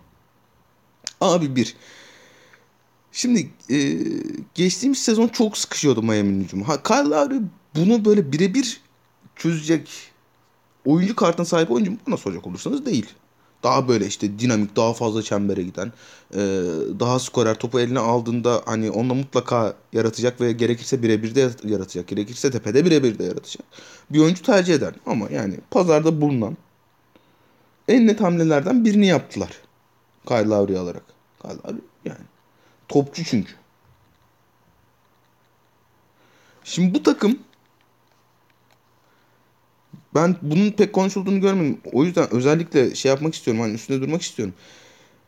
abi bir Şimdi e, geçtiğimiz sezon çok sıkışıyordu Miami'nin hücumu. Ha, Kyle Lowry bunu böyle birebir çözecek oyuncu kartına sahip oyuncu mu? Bana soracak olursanız değil. Daha böyle işte dinamik, daha fazla çembere giden, e, daha skorer topu eline aldığında hani onunla mutlaka yaratacak ve gerekirse birebir de yaratacak. Gerekirse tepede birebir de yaratacak. Bir oyuncu tercih eder. Ama yani pazarda bulunan en net hamlelerden birini yaptılar. Kyle Lowry'i alarak. Kyle Lowry yani Topçu çünkü. Şimdi bu takım ben bunun pek konuşulduğunu görmedim. O yüzden özellikle şey yapmak istiyorum. Hani üstünde durmak istiyorum.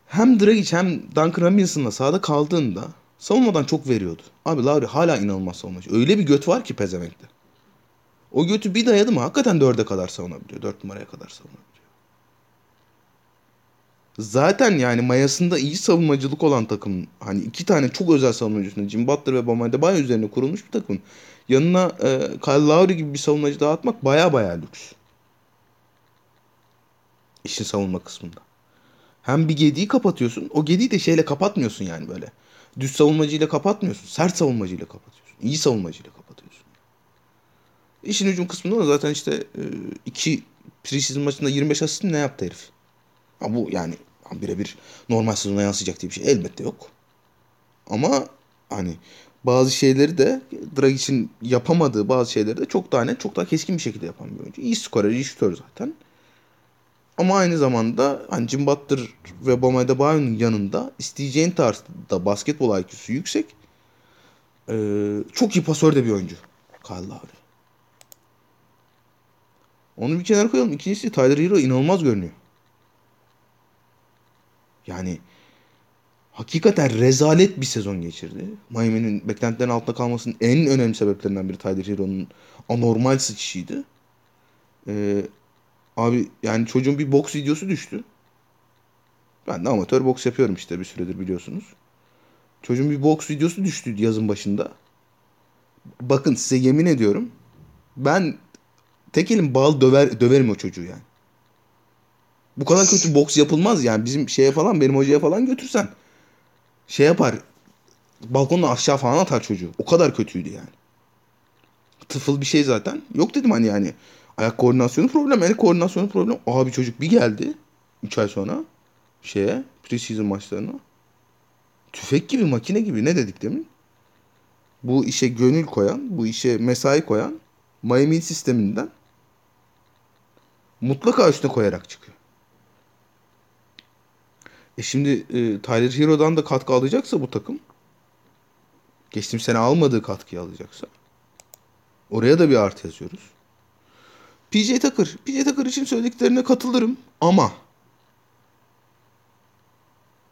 Hem Dragic hem Duncan Robinson'la sahada kaldığında savunmadan çok veriyordu. Abi Lowry hala inanılmaz savunmacı. Öyle bir göt var ki pezemekte. O götü bir dayadı mı hakikaten dörde kadar savunabiliyor. Dört numaraya kadar savunabiliyor. Zaten yani mayasında iyi savunmacılık olan takım hani iki tane çok özel savunmacı Jim Butler ve Bam Adebayo üzerine kurulmuş bir takım. Yanına e, Kyle Lowry gibi bir savunmacı daha atmak baya baya lüks. İşin savunma kısmında. Hem bir gediği kapatıyorsun. O gediği de şeyle kapatmıyorsun yani böyle. Düz savunmacıyla kapatmıyorsun. Sert savunmacıyla kapatıyorsun. İyi savunmacıyla kapatıyorsun. İşin hücum kısmında da zaten işte e, iki preseason maçında 25 asist ne yaptı herif? Ha bu yani birebir normal sezona yansıyacak diye bir şey elbette yok. Ama hani bazı şeyleri de Dragic'in yapamadığı bazı şeyleri de çok daha net, çok daha keskin bir şekilde yapan bir oyuncu. İyi skorer, iyi şutör zaten. Ama aynı zamanda hani Jim Butler ve Bam Adebayo'nun yanında isteyeceğin tarzda basketbol IQ'su yüksek. Ee, çok iyi pasör de bir oyuncu. Kyle Lowry. Onu bir kenara koyalım. İkincisi Tyler Hero inanılmaz görünüyor. Yani hakikaten rezalet bir sezon geçirdi. Miami'nin beklentilerin altında kalmasının en önemli sebeplerinden biri Tyler Hero'nun anormal sıçışıydı. Ee, abi yani çocuğun bir boks videosu düştü. Ben de amatör boks yapıyorum işte bir süredir biliyorsunuz. Çocuğun bir boks videosu düştü yazın başında. Bakın size yemin ediyorum. Ben tek elim bal döver, döverim o çocuğu yani. Bu kadar kötü boks yapılmaz yani. Bizim şeye falan benim hocaya falan götürsen şey yapar. Balkondan aşağı falan atar çocuğu. O kadar kötüydü yani. Tıfıl bir şey zaten. Yok dedim hani yani. Ayak koordinasyonu problem. El koordinasyonu problem. Abi çocuk bir geldi. 3 ay sonra şeye preseason maçlarına. Tüfek gibi makine gibi ne dedik demin? Bu işe gönül koyan, bu işe mesai koyan Miami sisteminden mutlaka üstüne koyarak çıkıyor. E şimdi e, Tyler Hero'dan da katkı alacaksa bu takım geçtiğim sene almadığı katkıyı alacaksa oraya da bir artı yazıyoruz. PJ Tucker. PJ Tucker için söylediklerine katılırım ama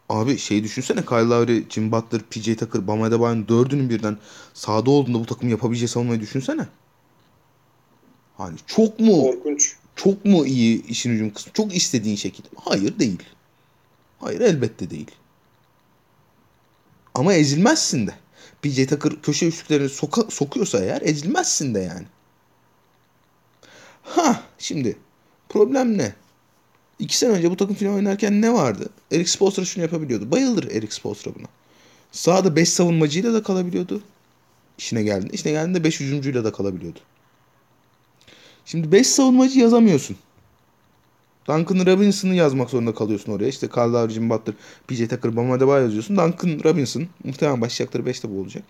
Abi şey düşünsene Kyle Lowry, Jim Butler, PJ Tucker, Bam Adebayo'nun dördünün birden sahada olduğunda bu takım yapabileceği savunmayı düşünsene. Hani çok mu Korkunç. çok mu iyi işin hücum kısmı? Çok istediğin şekilde. Hayır değil. Hayır elbette değil. Ama ezilmezsin de. PJ Tucker köşe üçlüklerini soka, sokuyorsa eğer ezilmezsin de yani. Ha şimdi problem ne? İki sene önce bu takım final oynarken ne vardı? Eric Spoelstra şunu yapabiliyordu. Bayılır Eric Spoelstra buna. Sağda 5 savunmacıyla da kalabiliyordu. İşine geldiğinde. İşine geldiğinde 5 hücumcuyla da kalabiliyordu. Şimdi 5 savunmacı yazamıyorsun. Duncan Robinson'ı yazmak zorunda kalıyorsun oraya. İşte Carl Lowry, Jim Butler, PJ Tucker, Bam Adebayo yazıyorsun. Duncan Robinson muhtemelen başlayacakları 5 de bu olacak.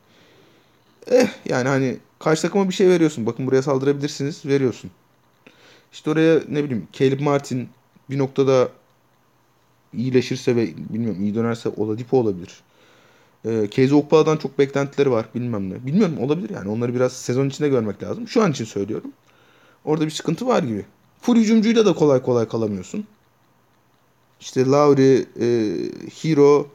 Eh yani hani karşı takıma bir şey veriyorsun. Bakın buraya saldırabilirsiniz. Veriyorsun. İşte oraya ne bileyim Caleb Martin bir noktada iyileşirse ve bilmiyorum iyi dönerse Oladipo olabilir. Ee, Kezi Okpala'dan çok beklentileri var bilmem ne. Bilmiyorum olabilir yani onları biraz sezon içinde görmek lazım. Şu an için söylüyorum. Orada bir sıkıntı var gibi. Full hücumcuyla da kolay kolay kalamıyorsun. İşte Lowry, e, Hero,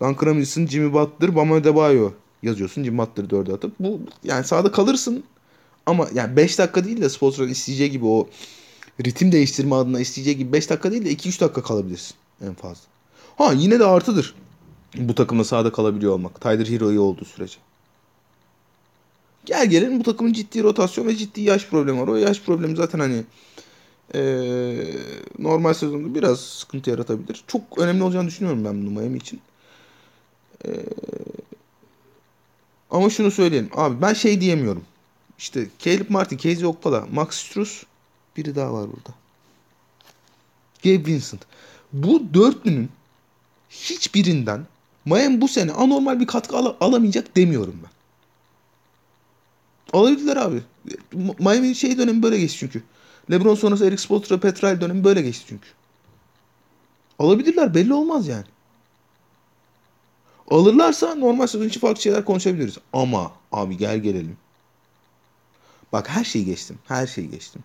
Duncan Robinson, Jimmy Butler, Bam Adebayo yazıyorsun. Jimmy Butler'ı dörde atıp. Bu yani sahada kalırsın. Ama yani 5 dakika değil de Spoelstra'nın isteyeceği gibi o ritim değiştirme adına isteyeceği gibi 5 dakika değil de 2-3 dakika kalabilirsin en fazla. Ha yine de artıdır. Bu takımda sahada kalabiliyor olmak. Tyler Hero iyi olduğu sürece. Gel gelin bu takımın ciddi rotasyon ve ciddi yaş problemi var. O yaş problemi zaten hani ee, normal sezonda biraz sıkıntı yaratabilir. Çok önemli olacağını düşünüyorum ben bunu Miami için. Ee, ama şunu söyleyelim. Abi ben şey diyemiyorum. İşte Caleb Martin, Casey Okpala, Max Struz biri daha var burada. Gabe Vincent. Bu dörtlünün hiçbirinden Miami bu sene anormal bir katkı al- alamayacak demiyorum ben. Alabilirler abi. Miami şey dönemi böyle geçti çünkü. LeBron sonrası Eric Spoelstra, Petrel dönemi böyle geçti çünkü. Alabilirler belli olmaz yani. Alırlarsa normal sezon için farklı şeyler konuşabiliriz. Ama abi gel gelelim. Bak her şeyi geçtim. Her şeyi geçtim.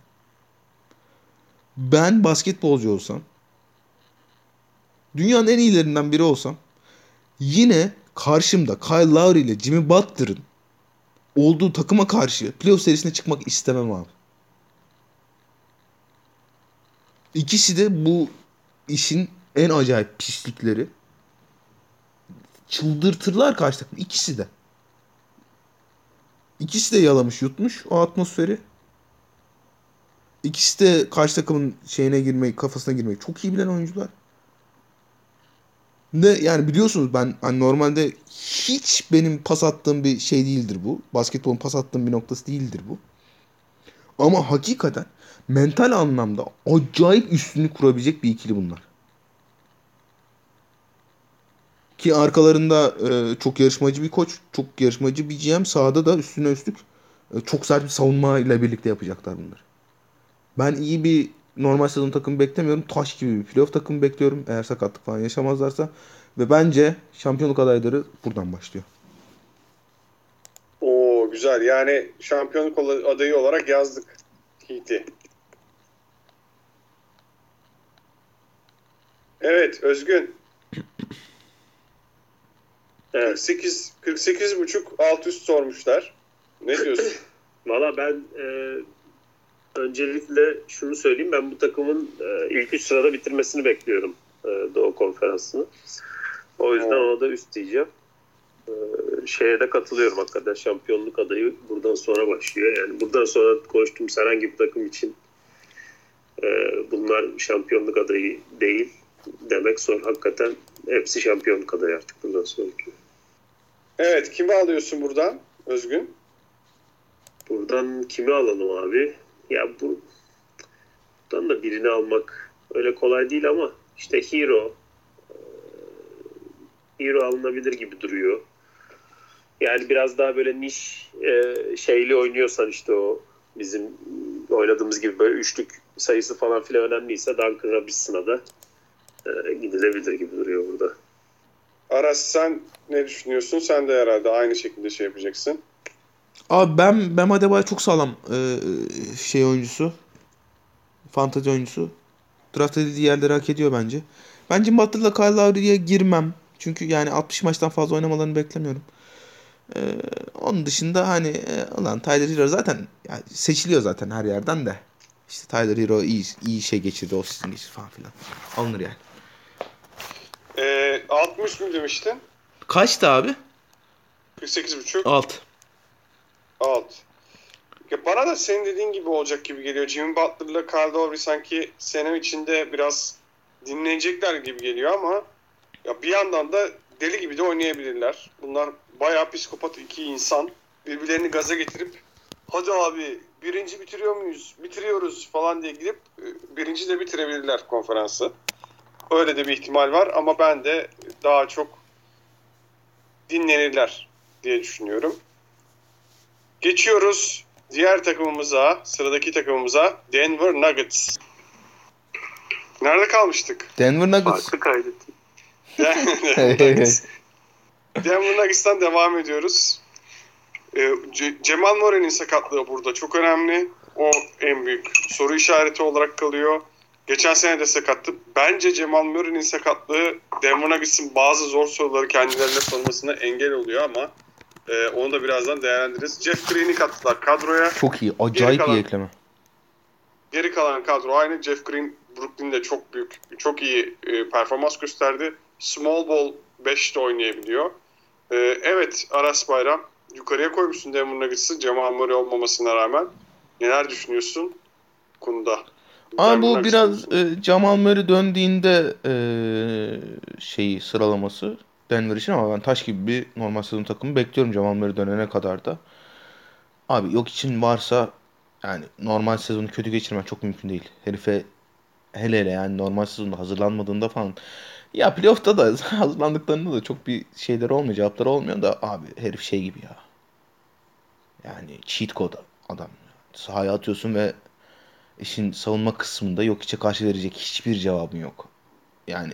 Ben basketbolcu olsam dünyanın en iyilerinden biri olsam yine karşımda Kyle Lowry ile Jimmy Butler'ın olduğu takıma karşı playoff serisine çıkmak istemem abi. İkisi de bu işin en acayip pislikleri çıldırtırlar karşı takım. İkisi de. İkisi de yalamış yutmuş o atmosferi. İkisi de karşı takımın şeyine girmeyi, kafasına girmeyi çok iyi bilen oyuncular. Ne yani biliyorsunuz ben hani normalde hiç benim pas attığım bir şey değildir bu. Basketbolun pas attığım bir noktası değildir bu. Ama hakikaten mental anlamda acayip üstünlük kurabilecek bir ikili bunlar. Ki arkalarında e, çok yarışmacı bir koç, çok yarışmacı bir GM sahada da üstüne üstlük e, çok sert bir savunma ile birlikte yapacaklar bunları. Ben iyi bir normal sezon takımı beklemiyorum. Taş gibi bir playoff takımı bekliyorum. Eğer sakatlık falan yaşamazlarsa. Ve bence şampiyonluk adayları buradan başlıyor. Oo güzel. Yani şampiyonluk adayı olarak yazdık Heat'i. Evet Özgün. Evet. 48 48 buçuk alt üst sormuşlar. Ne diyorsun? Valla ben e, öncelikle şunu söyleyeyim. Ben bu takımın e, ilk üç sırada bitirmesini bekliyorum e, Doğu Konferansı'nı. O yüzden Oo. ona da üst diyeceğim. E, şeye de katılıyorum hakikaten. Şampiyonluk adayı buradan sonra başlıyor. Yani buradan sonra konuştuğumuz herhangi bir takım için e, bunlar şampiyonluk adayı değil demek zor. Hakikaten hepsi şampiyonluk adayı artık bundan sonraki. Evet kimi alıyorsun buradan Özgün? Buradan kimi alalım abi? Ya bu buradan da birini almak öyle kolay değil ama işte Hero e, Hero alınabilir gibi duruyor. Yani biraz daha böyle niş e, şeyli oynuyorsan işte o bizim oynadığımız gibi böyle üçlük sayısı falan filan önemliyse Duncan Robinson'a da e, gidilebilir gibi duruyor burada. Aras sen ne düşünüyorsun? Sen de herhalde aynı şekilde şey yapacaksın. Abi ben Bam Adebayo çok sağlam e, şey oyuncusu. Fantazi oyuncusu. Draft edildiği yerleri hak ediyor bence. Ben Jim Butler'la Kyle Lowry'ye girmem. Çünkü yani 60 maçtan fazla oynamalarını beklemiyorum. E, onun dışında hani e, ulan Tyler Hero zaten yani seçiliyor zaten her yerden de. İşte Tyler Hero iyi, iyi şey geçirdi o sizin geçirdi falan filan. Alınır yani. Ee, 60 mı demiştin? Kaçtı abi? 48 buçuk. Alt. Alt. Ya bana da senin dediğin gibi olacak gibi geliyor. Jimmy Butler'la Kyle Lowry sanki sene içinde biraz dinlenecekler gibi geliyor ama ya bir yandan da deli gibi de oynayabilirler. Bunlar bayağı psikopat iki insan. Birbirlerini gaza getirip hadi abi birinci bitiriyor muyuz? Bitiriyoruz falan diye gidip e, birinci de bitirebilirler konferansı. Öyle de bir ihtimal var ama ben de daha çok dinlenirler diye düşünüyorum. Geçiyoruz diğer takımımıza, sıradaki takımımıza Denver Nuggets. Nerede kalmıştık? Denver Nuggets. Farkı kaydettim. Denver Nuggets. Denver Nuggets'tan devam ediyoruz. Ee, Ce- Cemal More'nin sakatlığı burada çok önemli. O en büyük soru işareti olarak kalıyor. Geçen sene de sakattı. Bence Cemal Murray'nin sakatlığı Denver Nuggets'in bazı zor soruları kendilerine sormasına engel oluyor ama e, onu da birazdan değerlendiririz. Jeff Green'i kattılar kadroya. Çok iyi. Acayip kalan- iyi ekleme. Geri kalan kadro aynı. Jeff Green Brooklyn'de çok büyük, çok iyi e, performans gösterdi. Small ball 5'te oynayabiliyor. E, evet Aras Bayram yukarıya koymuşsun Denver Nuggets'ı Cemal Murray olmamasına rağmen. Neler düşünüyorsun konuda? Ama bu biraz e, Jamal Murray döndüğünde e, şeyi sıralaması Denver için ama ben taş gibi bir normal sezon takımı bekliyorum Jamal Murray dönene kadar da. Abi yok için varsa yani normal sezonu kötü geçirmen çok mümkün değil. Herife hele hele yani normal sezonda hazırlanmadığında falan ya playoff'ta da hazırlandıklarında da çok bir şeyler olmuyor, cevapları olmuyor da abi herif şey gibi ya. Yani cheat code adam. Sahaya atıyorsun ve işin savunma kısmında yok içe karşı verecek hiçbir cevabın yok. Yani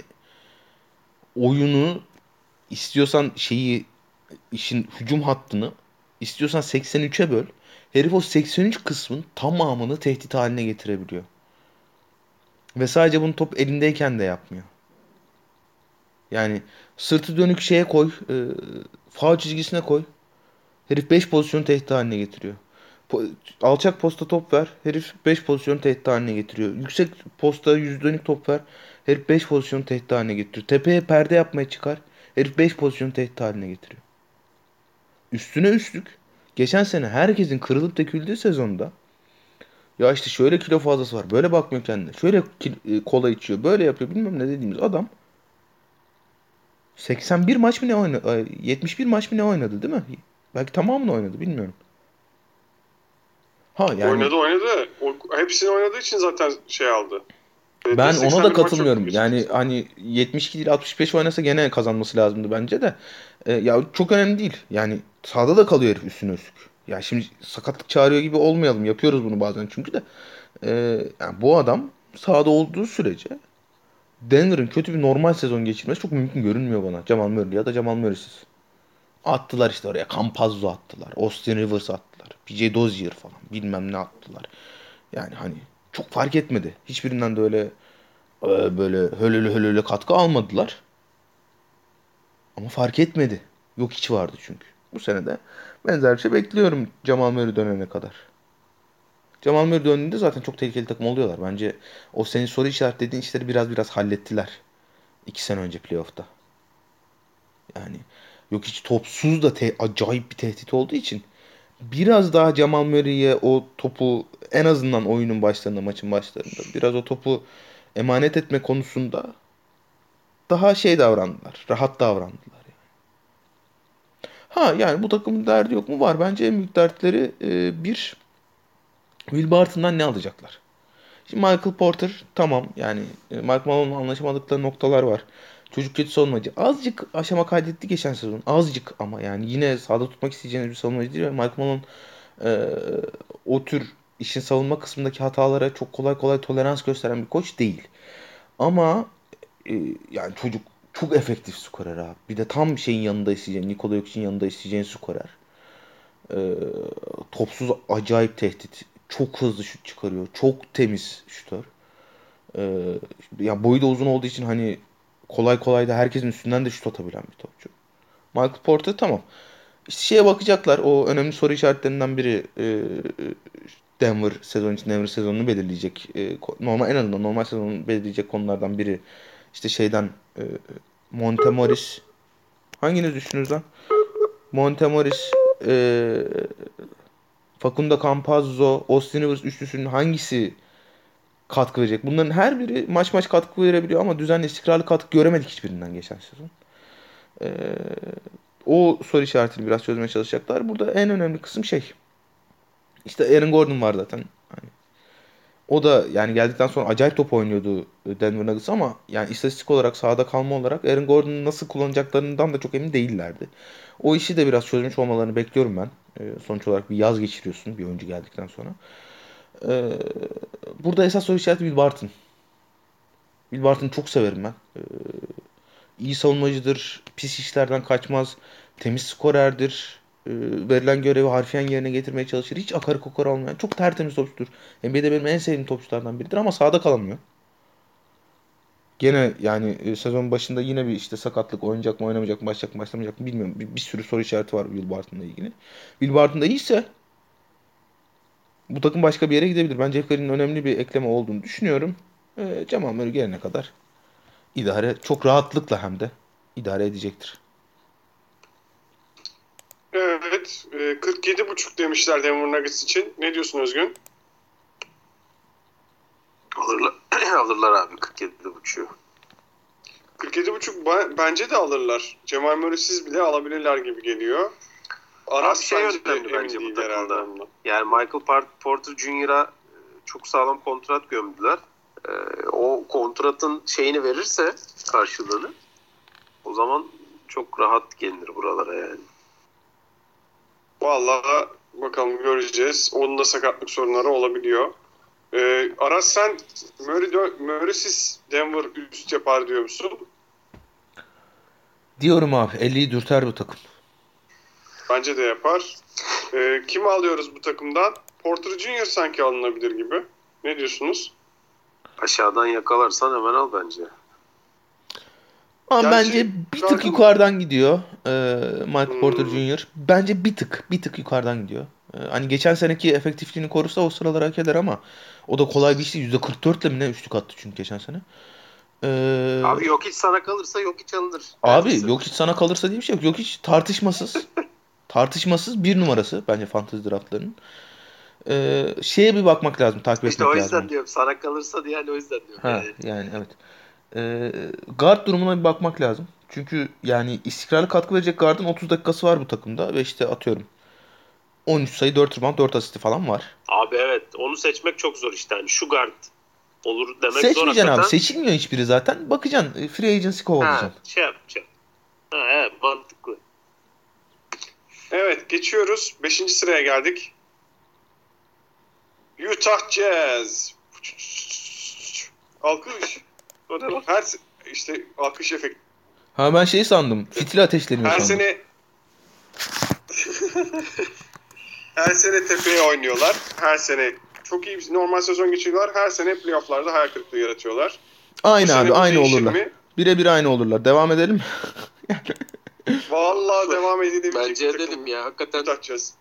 oyunu istiyorsan şeyi işin hücum hattını istiyorsan 83'e böl. Herif o 83 kısmın tamamını tehdit haline getirebiliyor. Ve sadece bunu top elindeyken de yapmıyor. Yani sırtı dönük şeye koy, e, faul çizgisine koy. Herif 5 pozisyonu tehdit haline getiriyor. Alçak posta top ver. Herif 5 pozisyon tehdit haline getiriyor. Yüksek posta yüz dönük top ver. Herif 5 pozisyon tehdit haline getiriyor. Tepeye perde yapmaya çıkar. Herif 5 pozisyon tehdit haline getiriyor. Üstüne üstlük geçen sene herkesin kırılıp döküldüğü sezonda ya işte şöyle kilo fazlası var. Böyle bakmıyor kendine. Şöyle e, kola içiyor. Böyle yapıyor. Bilmem ne dediğimiz adam 81 maç mı ne oynadı? Ay, 71 maç mı ne oynadı değil mi? Belki tamamını oynadı bilmiyorum. Ha yani Oynadı oynadı. O, hepsini oynadığı için zaten şey aldı. ben 81 ona da katılmıyorum. Yani hani 72 değil 65 oynasa gene kazanması lazımdı bence de. Ee, ya çok önemli değil. Yani sahada da kalıyor herif üstüne üstlük. Ya şimdi sakatlık çağırıyor gibi olmayalım. Yapıyoruz bunu bazen çünkü de. Ee, yani bu adam sahada olduğu sürece Denver'ın kötü bir normal sezon geçirmesi çok mümkün görünmüyor bana. Jamal Murray ya da Jamal Murray'siz. Attılar işte oraya. Campazzo attılar. Austin Rivers attılar. PJ Dozier falan. Bilmem ne attılar. Yani hani çok fark etmedi. Hiçbirinden de öyle e, böyle hölölü hölölü katkı almadılar. Ama fark etmedi. Yok hiç vardı çünkü. Bu sene de benzer bir şey bekliyorum Jamal Murray dönene kadar. Jamal Murray döndüğünde zaten çok tehlikeli takım oluyorlar. Bence o senin soru işaretlediğin işleri biraz biraz hallettiler. İki sene önce playoff'ta. Yani yok hiç topsuz da te- acayip bir tehdit olduğu için biraz daha Jamal Murray'e o topu en azından oyunun başlarında, maçın başlarında biraz o topu emanet etme konusunda daha şey davrandılar. Rahat davrandılar. Yani. Ha yani bu takımın derdi yok mu? Var. Bence en büyük dertleri e, bir Will Barton'dan ne alacaklar? Şimdi Michael Porter tamam yani e, Mike Malone'la anlaşamadıkları noktalar var. Çocuk kötü savunmacı. Azıcık aşama kaydetti geçen sezon. Azıcık ama yani yine sahada tutmak isteyeceğiniz bir savunmacı değil. Mike Malone e, o tür işin savunma kısmındaki hatalara çok kolay kolay tolerans gösteren bir koç değil. Ama e, yani çocuk çok efektif skorer abi. Bir de tam şeyin yanında isteyeceğin, Nikola Jokic'in yanında isteyeceğin skorer. E, topsuz acayip tehdit. Çok hızlı şut çıkarıyor. Çok temiz şutör. E, ya boyu da uzun olduğu için hani kolay kolay da herkesin üstünden de şut atabilen bir topçu. Michael Porter tamam. İşte şeye bakacaklar. O önemli soru işaretlerinden biri e, Denver sezon için Denver sezonunu belirleyecek. E, normal en azından normal sezonunu belirleyecek konulardan biri. İşte şeyden e, Montemoris hanginiz düşünürüz lan? Montemoris e, Facundo Campazzo, Austin Rivers üçlüsünün hangisi katkı verecek? Bunların her biri maç maç katkı verebiliyor ama düzenli istikrarlı katkı göremedik hiçbirinden geçen sezon. Ee, o soru işaretini biraz çözmeye çalışacaklar. Burada en önemli kısım şey. İşte Aaron Gordon var zaten. Hani o da yani geldikten sonra acayip top oynuyordu Denver Nuggets ama yani istatistik olarak sahada kalma olarak Aaron Gordon'u nasıl kullanacaklarından da çok emin değillerdi. O işi de biraz çözmüş olmalarını bekliyorum ben. Ee, sonuç olarak bir yaz geçiriyorsun bir oyuncu geldikten sonra. Ee, burada esas soru işareti Will Barton. Will Barton'ı çok severim ben. Ee, iyi savunmacıdır, pis işlerden kaçmaz, temiz skorerdir, e, verilen görevi harfiyen yerine getirmeye çalışır. Hiç akarı kokar olmayan, çok tertemiz topçudur. NBA'de benim en sevdiğim topçulardan biridir ama sahada kalamıyor. Gene yani e, sezon başında yine bir işte sakatlık oynayacak mı oynamayacak mı başlayacak mı başlamayacak mı bilmiyorum. Bir, bir sürü soru işareti var Will Barton'la ilgili. Will Barton da iyiyse bu takım başka bir yere gidebilir. Ben Jeff Green'in önemli bir ekleme olduğunu düşünüyorum. E, Cemal Murray gelene kadar idare çok rahatlıkla hem de idare edecektir. Evet. E, 47.5 demişler Denver Nuggets için. Ne diyorsun Özgün? Alırlar, alırlar abi 47.5'u. 47.5 ba- bence de alırlar. Cemal Murray'siz bile alabilirler gibi geliyor. Aras Abi şey önemli bence bu takımda. Yani Michael Porter Jr.'a e, çok sağlam kontrat gömdüler. Ee, o kontratın şeyini verirse karşılığını o zaman çok rahat gelinir buralara yani. Vallahi bakalım göreceğiz. Onun da sakatlık sorunları olabiliyor. Ee, Aras sen Murray Murray'siz Denver üst yapar diyor musun? Diyorum abi 50'yi dürter bu takım. Bence de yapar. Ee, kimi alıyoruz bu takımdan? Porter Jr. sanki alınabilir gibi. Ne diyorsunuz? Aşağıdan yakalarsan hemen al bence. Ama Gerçi bence bir tık şarkı- yukarıdan gidiyor ee, Michael Hmm. Porter Jr. Bence bir tık bir tık yukarıdan gidiyor. Ee, hani geçen seneki efektifliğini korursa o sıralar hak eder ama o da kolay bir iş değil. %44 ile mi ne üçlük attı çünkü geçen sene. Ee, Abi yok hiç sana kalırsa yok hiç alınır. Abi yok hiç sana kalırsa diye bir şey yok. Yok hiç tartışmasız. tartışmasız bir numarası bence fantasy draftlarının. Ee, şeye bir bakmak lazım, takip İşte etmek o lazım. yüzden diyorum sana kalırsa diye yani o yüzden diyorum. Ha, Yani. yani evet. Ee, guard durumuna bir bakmak lazım. Çünkü yani istikrarlı katkı verecek guardın 30 dakikası var bu takımda ve işte atıyorum 13 sayı 4 rebound 4 asisti falan var. Abi evet onu seçmek çok zor işte. Yani şu guard olur demek zor Seçmeyeceksin abi. Seçilmiyor hiçbiri zaten. Bakacaksın. e, Free agency Ha, kovalayacaksın. şey yapacağım. Ha, evet mantıklı. Evet geçiyoruz. Beşinci sıraya geldik. Utah Jazz. Alkış. O? Her işte alkış efekti. Ha ben şey sandım. Fitil ateşleniyor Her sandım. sene her sene tepeye oynuyorlar. Her sene çok iyi bir normal sezon geçiriyorlar. Her sene playofflarda hayal kırıklığı yaratıyorlar. Aynı abi aynı olurlar. Birebir aynı olurlar. Devam edelim. Vallahi devam edebilecek Bence bir edelim ya. Hakikaten Jazz.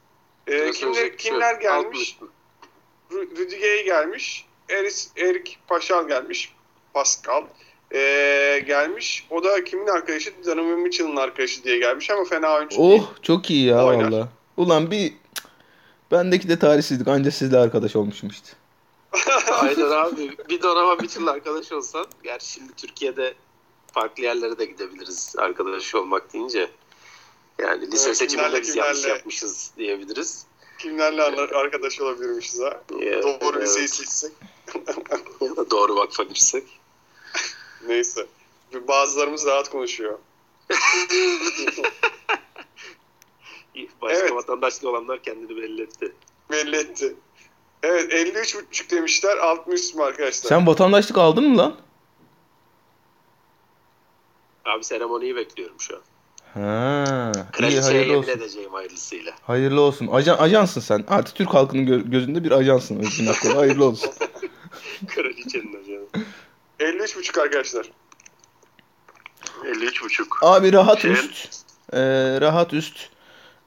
Ee, kimler, kimler gelmiş? Gay gelmiş. Eris, Erik Paşal gelmiş. Pascal. Ee, gelmiş. O da kimin arkadaşı? Donovan Mitchell'ın arkadaşı diye gelmiş ama fena oyuncu değil. Oh çok iyi ya Oynar. valla. Ulan bir bendeki de tarihsizlik. Anca sizle arkadaş olmuşum işte. Aynen abi. Bir Donovan Mitchell'la arkadaş olsan. Gerçi şimdi Türkiye'de farklı yerlere de gidebiliriz arkadaş olmak deyince. Yani lise Evet, seçiminde kimlerle, biz yanlış yapmışız diyebiliriz. Kimlerle ar- arkadaş olabilirmişiz ha? Ya, Doğru evet. liseyi seçsek. Ya da doğru vakfa girsek. Neyse. Bazılarımız rahat konuşuyor. Başka Evet. vatandaşlı olanlar kendini belli etti. Belli etti. Evet 53.5 demişler. Alt mı üst mü arkadaşlar? Sen vatandaşlık aldın mı lan? Abi seremoniyi bekliyorum şu an. Ha, iyi Kraliçeye hayırlı yemin olsun. edeceğim hayırlısıyla. Hayırlı olsun. Ajan, ajansın sen. Artık Türk halkının gö- gözünde bir ajansın Özgün Akkoğlu. Hayırlı olsun. Kraliçenin hocam. 53.5 arkadaşlar. 53,5. Abi rahat Şey- üst. Ee, rahat üst.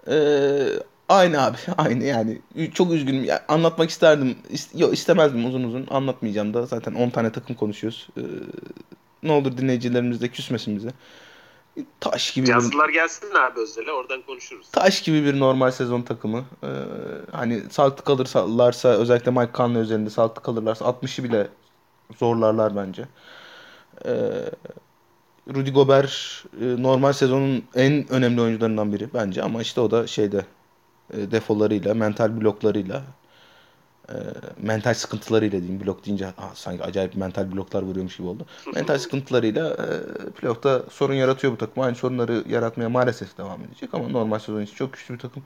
Ee, aynı abi. Aynı yani. Çok üzgünüm. Ya, anlatmak isterdim. İst- Yok istemezdim uzun uzun. Anlatmayacağım da. Zaten 10 tane takım konuşuyoruz. Ee, ne olur dinleyicilerimiz de küsmesin bize. Taş gibi bir, Yazdılar gelsin abi Özel'e oradan konuşuruz. taş gibi bir normal sezon takımı. Ee, hani sağlıklı kalırlarsa özellikle Mike Conley üzerinde sağlıklı kalırlarsa 60'ı bile zorlarlar bence. Ee, Rudy Gobert e, normal sezonun en önemli oyuncularından biri bence ama işte o da şeyde e, defolarıyla, mental bloklarıyla e, mental sıkıntılarıyla diyeyim blok deyince ah, sanki acayip mental bloklar vuruyormuş gibi oldu. Mental sıkıntılarıyla e, playoff'ta sorun yaratıyor bu takım. Aynı sorunları yaratmaya maalesef devam edecek ama normal sezon için çok güçlü bir takım.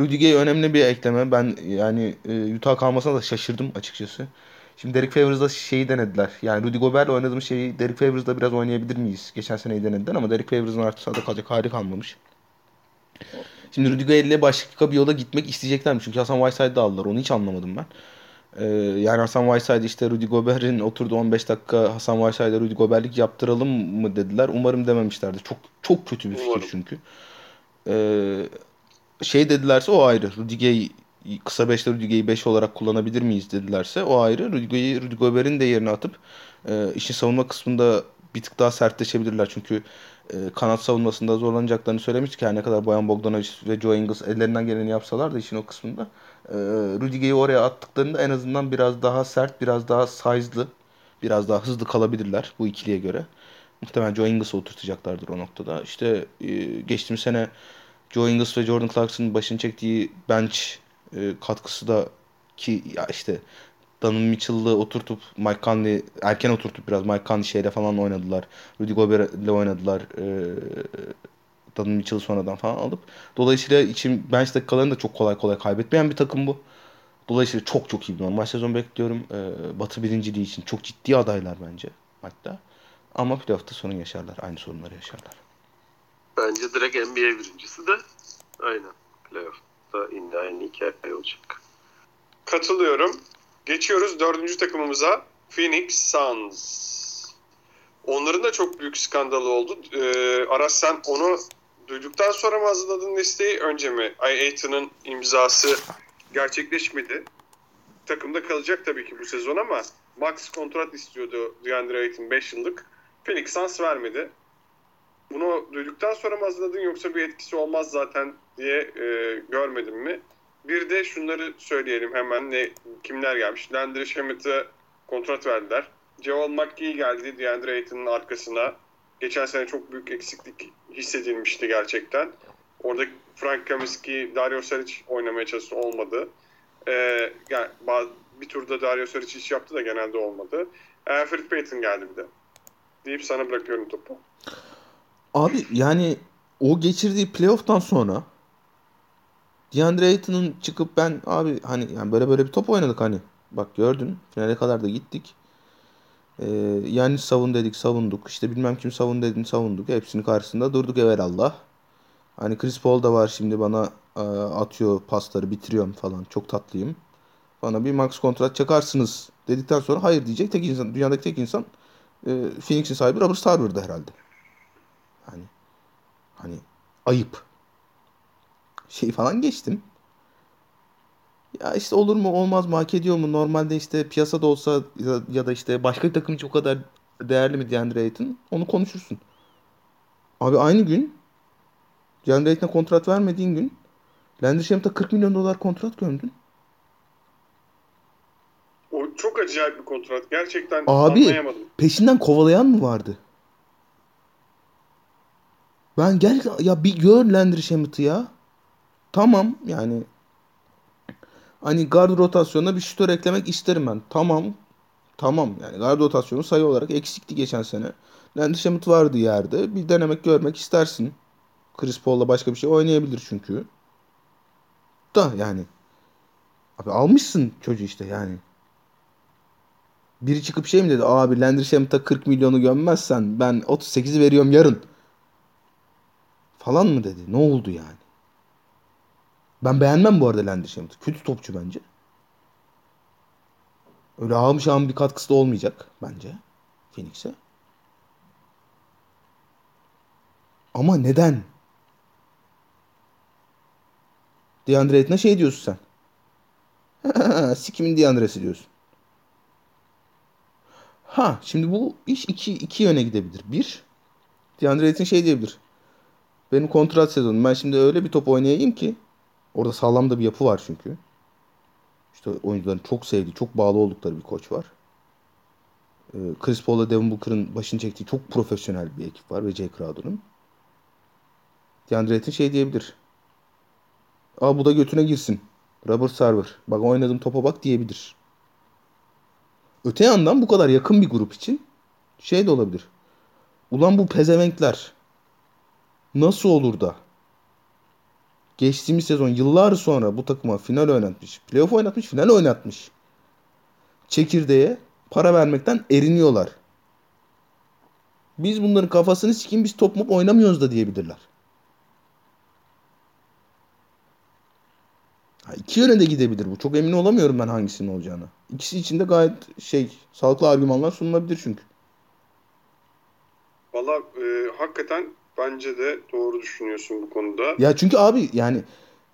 Rudy Gay önemli bir ekleme. Ben yani e, Utah kalmasına da şaşırdım açıkçası. Şimdi Derek Favors'da şeyi denediler. Yani Rudy Gobert'le oynadığımız şeyi Derek Favors'da biraz oynayabilir miyiz? Geçen seneyi denediler ama Derek Favors'ın artık sahada kalacak hali kalmamış. Şimdi Gay ile başka bir yola gitmek isteyeceklermiş. Çünkü Hasan Whiteside'ı aldılar. Onu hiç anlamadım ben. Ee, yani Hasan Whiteside işte Rudy Gobert'in oturdu 15 dakika Hasan Whiteside'a Rudy Gobert'lik yaptıralım mı dediler. Umarım dememişlerdir. Çok çok kötü bir fikir Umarım. çünkü. Ee, şey dedilerse o ayrı. Rudy Gay kısa 5'te Rudy Gay'i 5 olarak kullanabilir miyiz dedilerse o ayrı. Rudy, Gay'i, Rudy Gobert'in de yerine atıp e, işin savunma kısmında bir tık daha sertleşebilirler. Çünkü e, kanat savunmasında zorlanacaklarını söylemiştik. Her ne kadar Boyan Bogdanovic ve Joe Ingles ellerinden geleni yapsalar da işin o kısmında. E, Rudy Gay'i oraya attıklarında en azından biraz daha sert, biraz daha size'lı, biraz daha hızlı kalabilirler bu ikiliye göre. Muhtemelen Joe Ingles'ı oturtacaklardır o noktada. İşte e, geçtiğimiz sene Joe Ingles ve Jordan Clarkson'ın başını çektiği bench e, katkısı da ki ya işte Donovan Mitchell'ı oturtup Mike Conley erken oturtup biraz Mike Conley şeyle falan oynadılar. Rudy Gobert'le oynadılar. E, Donovan Mitchell'ı sonradan falan alıp. Dolayısıyla için bench dakikalarını da çok kolay kolay kaybetmeyen bir takım bu. Dolayısıyla çok çok iyi bir normal sezon bekliyorum. E, Batı birinciliği için çok ciddi adaylar bence hatta. Ama playoff'ta sorun yaşarlar. Aynı sorunları yaşarlar. Bence direkt NBA birincisi de aynen. Playoff'ta yine aynı hikaye olacak. Katılıyorum. Geçiyoruz dördüncü takımımıza. Phoenix Suns. Onların da çok büyük skandalı oldu. Ee, Aras sen onu duyduktan sonra mı hazırladın listeyi önce mi? Ay Aiton'un imzası gerçekleşmedi. Takımda kalacak tabii ki bu sezon ama max kontrat istiyordu DeAndre Ayton 5 yıllık. Phoenix Suns vermedi. Bunu duyduktan sonra mı hazırladın yoksa bir etkisi olmaz zaten diye e, görmedim mi? Bir de şunları söyleyelim hemen ne kimler gelmiş. Landry Shamet'e kontrat verdiler. Javal McGee geldi DeAndre Ayton'un arkasına. Geçen sene çok büyük eksiklik hissedilmişti gerçekten. Orada Frank Kaminsky, Dario Saric oynamaya çalıştı olmadı. Ee, yani bir turda Dario Saric iş yaptı da genelde olmadı. Alfred Payton geldi bir de. Deyip sana bırakıyorum topu. Abi yani o geçirdiği playoff'tan sonra DeAndre Ayton'un çıkıp ben abi hani yani böyle böyle bir top oynadık hani. Bak gördün finale kadar da gittik. Ee, yani savun dedik savunduk. İşte bilmem kim savun dedin savunduk. Hepsinin karşısında durduk evvelallah. Hani Chris Paul da var şimdi bana e, atıyor pasları bitiriyorum falan. Çok tatlıyım. Bana bir max kontrat çakarsınız dedikten sonra hayır diyecek tek insan dünyadaki tek insan e, Phoenix'in sahibi Robert Sarver'dı herhalde. Hani hani ayıp. Şey falan geçtim. Ya işte olur mu olmaz mı hak ediyor mu normalde işte piyasada olsa ya, ya da işte başka bir takım için o kadar değerli mi DeAndre Ayton onu konuşursun. Abi aynı gün DeAndre Ayton'a kontrat vermediğin gün Landry Shamet'a 40 milyon dolar kontrat gömdün. O çok acayip bir kontrat. Gerçekten Abi anlayamadım. peşinden kovalayan mı vardı? Ben gerçekten ya bir gör Landry Shamet'ı ya. Tamam yani hani guard rotasyonuna bir şutör eklemek isterim ben. Tamam. Tamam yani guard rotasyonu sayı olarak eksikti geçen sene. Landry vardı yerde. Bir denemek görmek istersin. Chris Paul'la başka bir şey oynayabilir çünkü. Da yani. Abi almışsın çocuğu işte yani. Biri çıkıp şey mi dedi? Abi Landry Shamet'a 40 milyonu gömmezsen ben 38'i veriyorum yarın. Falan mı dedi? Ne oldu yani? Ben beğenmem bu arada Landry Shamet'ı. Kötü topçu bence. Öyle almış ağam bir katkısı da olmayacak bence. Phoenix'e. Ama neden? DeAndre Ayton'a şey diyorsun sen. Sikimin DeAndre'si diyorsun. Ha şimdi bu iş iki, iki yöne gidebilir. Bir, DeAndre Ayton şey diyebilir. Benim kontrat sezonum. Ben şimdi öyle bir top oynayayım ki orada sağlam da bir yapı var çünkü. İşte oyuncuların çok sevdiği, çok bağlı oldukları bir koç var. Ee, Chris Paul'la Devin Booker'ın başını çektiği çok profesyonel bir ekip var ve Jay Crowder'ın. DeAndre şey diyebilir. Aa bu da götüne girsin. Robert Sarver. Bak oynadığım topa bak diyebilir. Öte yandan bu kadar yakın bir grup için şey de olabilir. Ulan bu pezevenkler nasıl olur da geçtiğimiz sezon yıllar sonra bu takıma final oynatmış, playoff oynatmış, final oynatmış. Çekirdeğe para vermekten eriniyorlar. Biz bunların kafasını sikeyim biz top mop oynamıyoruz da diyebilirler. Ha, iki yöne de gidebilir bu. Çok emin olamıyorum ben hangisinin olacağını. İkisi için de gayet şey sağlıklı argümanlar sunulabilir çünkü. Valla e, hakikaten bence de doğru düşünüyorsun bu konuda. Ya çünkü abi yani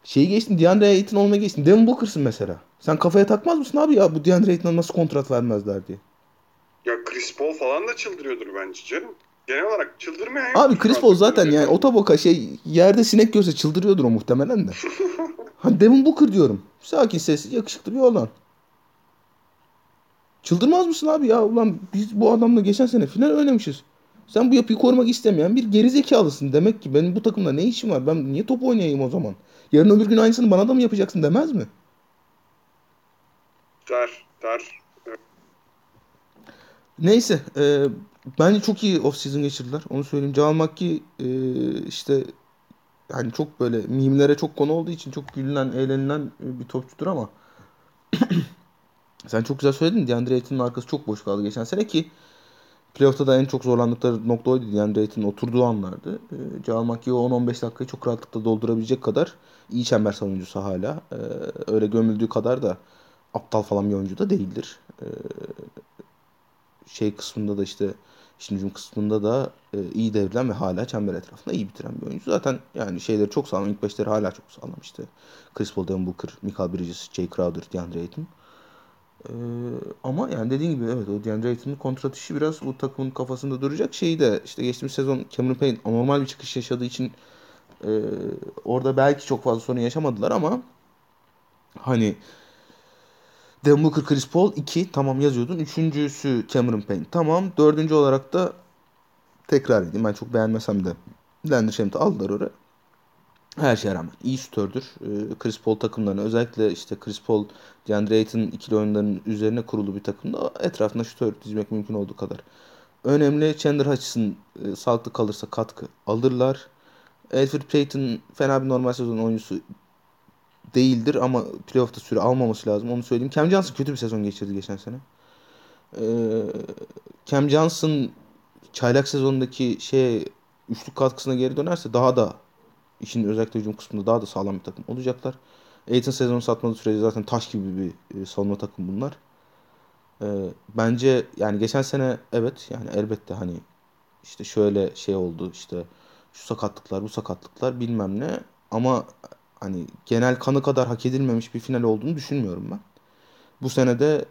şeyi geçtin DeAndre Ayton olmaya geçtin. Devin Booker'sın mesela. Sen kafaya takmaz mısın abi ya bu DeAndre Ayton'a nasıl kontrat vermezler diye. Ya Chris Paul falan da çıldırıyordur bence canım. Genel olarak çıldırmayan Abi Chris Paul zaten yani otoboka şey yerde sinek görse çıldırıyordur o muhtemelen de. Hani Devin Booker diyorum. Sakin sessiz yakışıklı bir oğlan. Çıldırmaz mısın abi ya? Ulan biz bu adamla geçen sene final oynamışız. Sen bu yapıyı korumak istemeyen bir gerizekalısın. Demek ki benim bu takımda ne işim var? Ben niye top oynayayım o zaman? Yarın öbür gün aynısını bana da mı yapacaksın demez mi? Der, der. Neyse. E, bence çok iyi off-season geçirdiler. Onu söyleyeyim. Jamal McGee e, işte hani çok böyle mimlere çok konu olduğu için çok gülünen, eğlenilen bir topçudur ama sen çok güzel söyledin. DeAndre Ayton'un arkası çok boş kaldı geçen sene ki playoff'ta da en çok zorlandıkları nokta oydu. DeAndre Ayton'un oturduğu anlardı. E, Jamal McGee o 10-15 dakikayı çok rahatlıkla doldurabilecek kadar iyi çember savunucusu hala. E, öyle gömüldüğü kadar da aptal falan bir oyuncu da değildir. E, şey kısmında da işte işin kısmında da e, iyi devrilen ve hala çember etrafında iyi bitiren bir oyuncu. Zaten yani şeyleri çok sağlam. İlk beşleri hala çok sağlam işte. Chris Paul, Devin Booker, Michael Bridges, Jay Crowder, DeAndre Ayton. Ee, ama yani dediğin gibi evet o DeAndre Ayton'un kontrat işi biraz bu takımın kafasında duracak. Şeyi de işte geçtiğimiz sezon Cameron Payne anormal bir çıkış yaşadığı için e, orada belki çok fazla sorun yaşamadılar ama hani Devin Booker, Chris Paul 2 tamam yazıyordun. Üçüncüsü Cameron Payne tamam. Dördüncü olarak da tekrar edeyim ben çok beğenmesem de Landry Shamet'i aldılar oraya. Her şeye rağmen iyi şutördür. Ee, Chris Paul takımlarına özellikle işte Chris Paul, DeAndre Ayton ikili oyunlarının üzerine kurulu bir takımda etrafında şutör dizmek mümkün olduğu kadar. Önemli Chandler Hutchison e, sağlıklı kalırsa katkı alırlar. Alfred Payton fena bir normal sezon oyuncusu değildir ama playoff'ta süre almaması lazım. Onu söyleyeyim. Cam Johnson kötü bir sezon geçirdi geçen sene. Ee, Cam Johnson çaylak sezonundaki şey üçlük katkısına geri dönerse daha da işin özellikle hücum kısmında daha da sağlam bir takım olacaklar. Aiton sezonu satmadığı sürece zaten taş gibi bir e, savunma takım bunlar. E, bence yani geçen sene evet yani elbette hani işte şöyle şey oldu işte şu sakatlıklar bu sakatlıklar bilmem ne ama hani genel kanı kadar hak edilmemiş bir final olduğunu düşünmüyorum ben. Bu sene de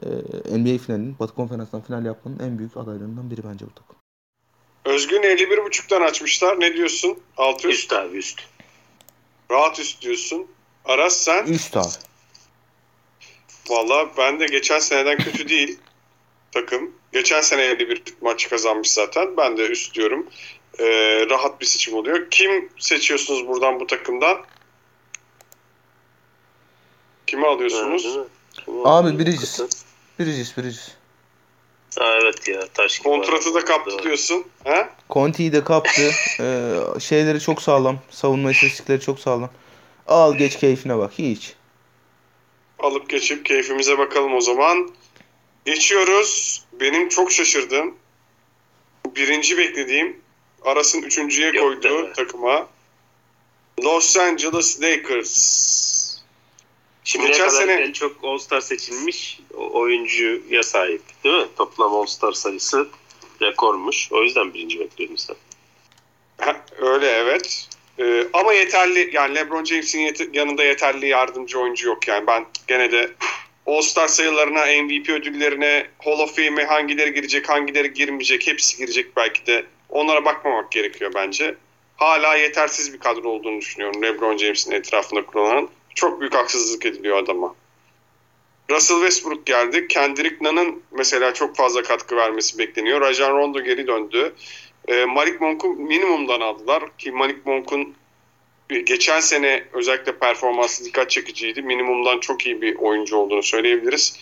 e, NBA finalinin Batı Konferans'tan final yapmanın en büyük adaylarından biri bence bu takım. Özgün 51.5'tan açmışlar. Ne diyorsun? Altı üst. Üst abi üst. Rahat üst diyorsun. Aras sen? Üst abi. Valla ben de geçen seneden kötü değil takım. Geçen sene 51 maç kazanmış zaten. Ben de üst diyorum. Ee, rahat bir seçim oluyor. Kim seçiyorsunuz buradan bu takımdan? Kimi alıyorsunuz? Abi Bridges. Bridges, Bridges. Ha, evet ya taş gibi. Kontratı da kaptı Doğru. diyorsun. He? Conti'yi de kaptı. Ee, şeyleri çok sağlam. Savunma istatistikleri çok sağlam. Al geç keyfine bak. Hiç. Alıp geçip keyfimize bakalım o zaman. Geçiyoruz. Benim çok şaşırdığım, birinci beklediğim Aras'ın üçüncüye Yok koyduğu deme. takıma Los Angeles Lakers. Şimdiye Geçen kadar sene- en çok All-Star seçilmiş oyuncuya sahip değil mi? Toplam All-Star sayısı rekormuş. O yüzden birinci bekliyordum sen. Ha, Öyle evet. Ee, ama yeterli yani LeBron James'in yet- yanında yeterli yardımcı oyuncu yok yani ben gene de All-Star sayılarına, MVP ödüllerine, Hall of Fame'e hangileri girecek, hangileri girmeyecek hepsi girecek belki de. Onlara bakmamak gerekiyor bence. Hala yetersiz bir kadro olduğunu düşünüyorum LeBron James'in etrafında kurulan. Çok büyük haksızlık ediliyor adama. Russell Westbrook geldi. Kendrick Nunn'ın mesela çok fazla katkı vermesi bekleniyor. Rajon Rondo geri döndü. E, Malik Monk'u minimumdan aldılar ki Malik Monk'un e, geçen sene özellikle performansı dikkat çekiciydi. Minimumdan çok iyi bir oyuncu olduğunu söyleyebiliriz.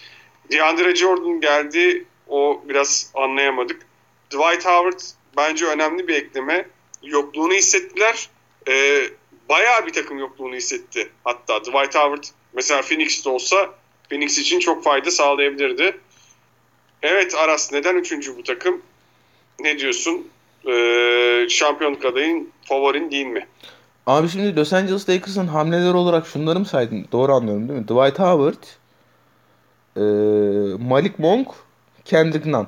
DeAndre Jordan geldi. O biraz anlayamadık. Dwight Howard bence önemli bir ekleme. Yokluğunu hissettiler. E, bayağı bir takım yokluğunu hissetti. Hatta Dwight Howard mesela Phoenix'te olsa Phoenix için çok fayda sağlayabilirdi. Evet Aras neden üçüncü bu takım? Ne diyorsun? Ee, şampiyonluk adayın favorin değil mi? Abi şimdi Los Angeles Lakers'ın hamleleri olarak şunları mı saydın? Doğru anlıyorum değil mi? Dwight Howard, e, Malik Monk, Kendrick Nunn.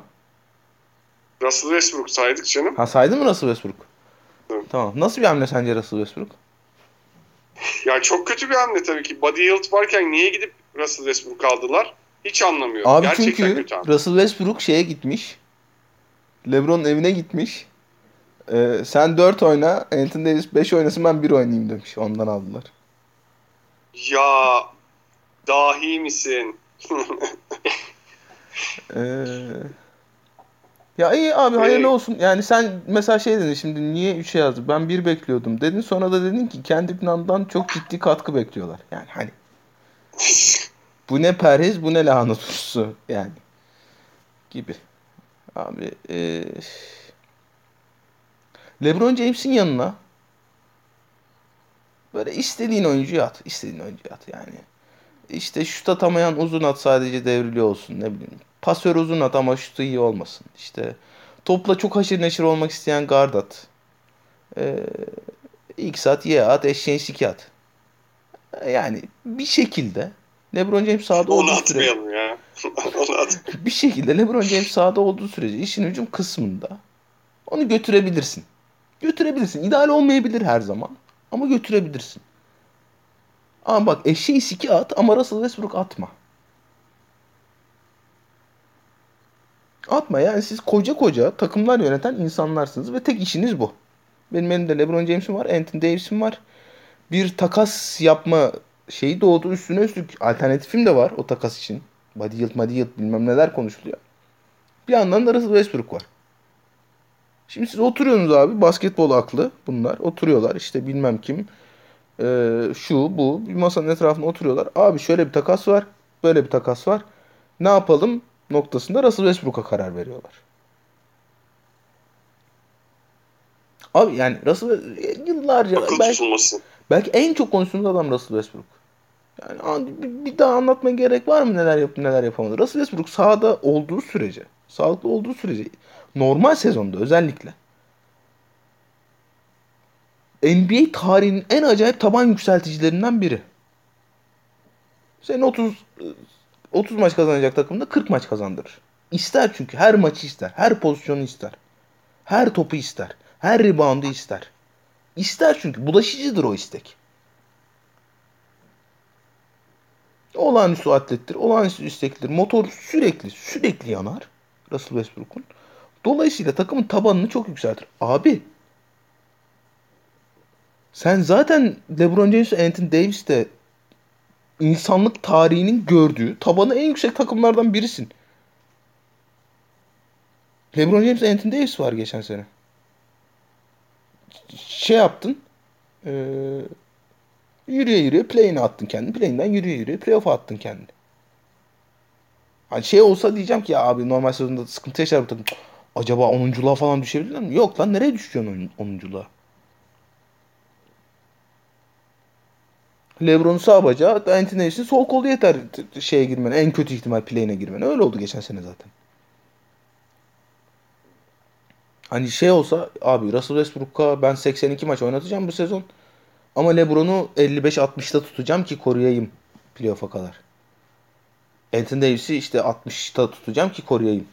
Russell Westbrook saydık canım. Ha saydın mı Russell Westbrook? Evet. Tamam. Nasıl bir hamle sence Russell Westbrook? Ya çok kötü bir hamle tabii ki. Buddy Hield varken niye gidip Russell Westbrook aldılar? Hiç anlamıyorum. Abi Gerçekten çünkü kötü hamle. Russell Westbrook şeye gitmiş. LeBron'un evine gitmiş. Ee, sen 4 oyna, Anthony Davis 5 oynasın ben 1 oynayayım demiş. Ondan aldılar. Ya dahi misin? Ee, ya iyi abi hayırlı Ee, olsun. Yani sen mesela şey dedin şimdi niye 3'e yazdın? Ben 1 bekliyordum dedin. Sonra da dedin ki kendi Nun'dan çok ciddi katkı bekliyorlar. Yani hani bu ne perhiz bu ne lahana turşusu yani gibi. Abi e, LeBron James'in yanına böyle istediğin oyuncuyu at. istediğin oyuncuyu at yani. İşte şut atamayan uzun at sadece devrili olsun ne bileyim. Pasör uzun at ama şutu iyi olmasın. İşte topla çok haşır neşir olmak isteyen guard at. Ee, X at, Y at, eşeğin siki at. Yani bir şekilde LeBron James sahada Onu olduğu sürece ya. Bir şekilde LeBron James sahada olduğu sürece işin hücum kısmında onu götürebilirsin. Götürebilirsin. İdeal olmayabilir her zaman. Ama götürebilirsin. Ama bak eşeği siki at ama Russell Westbrook atma. Atma yani siz koca koca takımlar yöneten insanlarsınız ve tek işiniz bu. Benim elimde LeBron James'im var, Anthony Davis'im var. Bir takas yapma şeyi doğdu üstüne üstlük alternatifim de var o takas için. Buddy Hield, Buddy Hield bilmem neler konuşuluyor. Bir yandan da Russell Westbrook var. Şimdi siz oturuyorsunuz abi basketbol aklı bunlar. Oturuyorlar işte bilmem kim. Ee, şu bu bir masanın etrafında oturuyorlar. Abi şöyle bir takas var. Böyle bir takas var. Ne yapalım noktasında Russell Westbrook'a karar veriyorlar. Abi yani Russell yıllarca Akıl belki, tutulması. belki en çok konuştuğumuz adam Russell Westbrook. Yani an- bir, daha anlatmaya gerek var mı neler yaptı neler yapamadı. Russell Westbrook sahada olduğu sürece, sağlıklı olduğu sürece normal sezonda özellikle NBA tarihinin en acayip taban yükselticilerinden biri. Senin 30 30 maç kazanacak takımda 40 maç kazandırır. İster çünkü her maçı ister. Her pozisyonu ister. Her topu ister. Her reboundu ister. İster çünkü bulaşıcıdır o istek. Olağanüstü atlettir. Olağanüstü isteklidir. Motor sürekli sürekli yanar. Russell Westbrook'un. Dolayısıyla takımın tabanını çok yükseltir. Abi sen zaten LeBron James ve Anthony Davis de insanlık tarihinin gördüğü tabanı en yüksek takımlardan birisin. LeBron James Anthony Davis var geçen sene. Şey yaptın. Ee, yürüye yürüye play'ine attın kendini. Play'inden yürüye yürüye playoff'a attın kendini. Hani şey olsa diyeceğim ki ya abi normal sezonda sıkıntı yaşar bu takım. Acaba 10'unculuğa falan düşebilirler mi? Yok lan nereye düşüyorsun 10'unculuğa? LeBron'un sağ bacağı, Anthony Davis'in sol kolu yeter şeye girmene. En kötü ihtimal play'ine girmene. Öyle oldu geçen sene zaten. Hani şey olsa abi Russell Westbrook'a ben 82 maç oynatacağım bu sezon. Ama LeBron'u 55-60'ta tutacağım ki koruyayım playoff'a kadar. Anthony Davis'i işte 60'ta tutacağım ki koruyayım.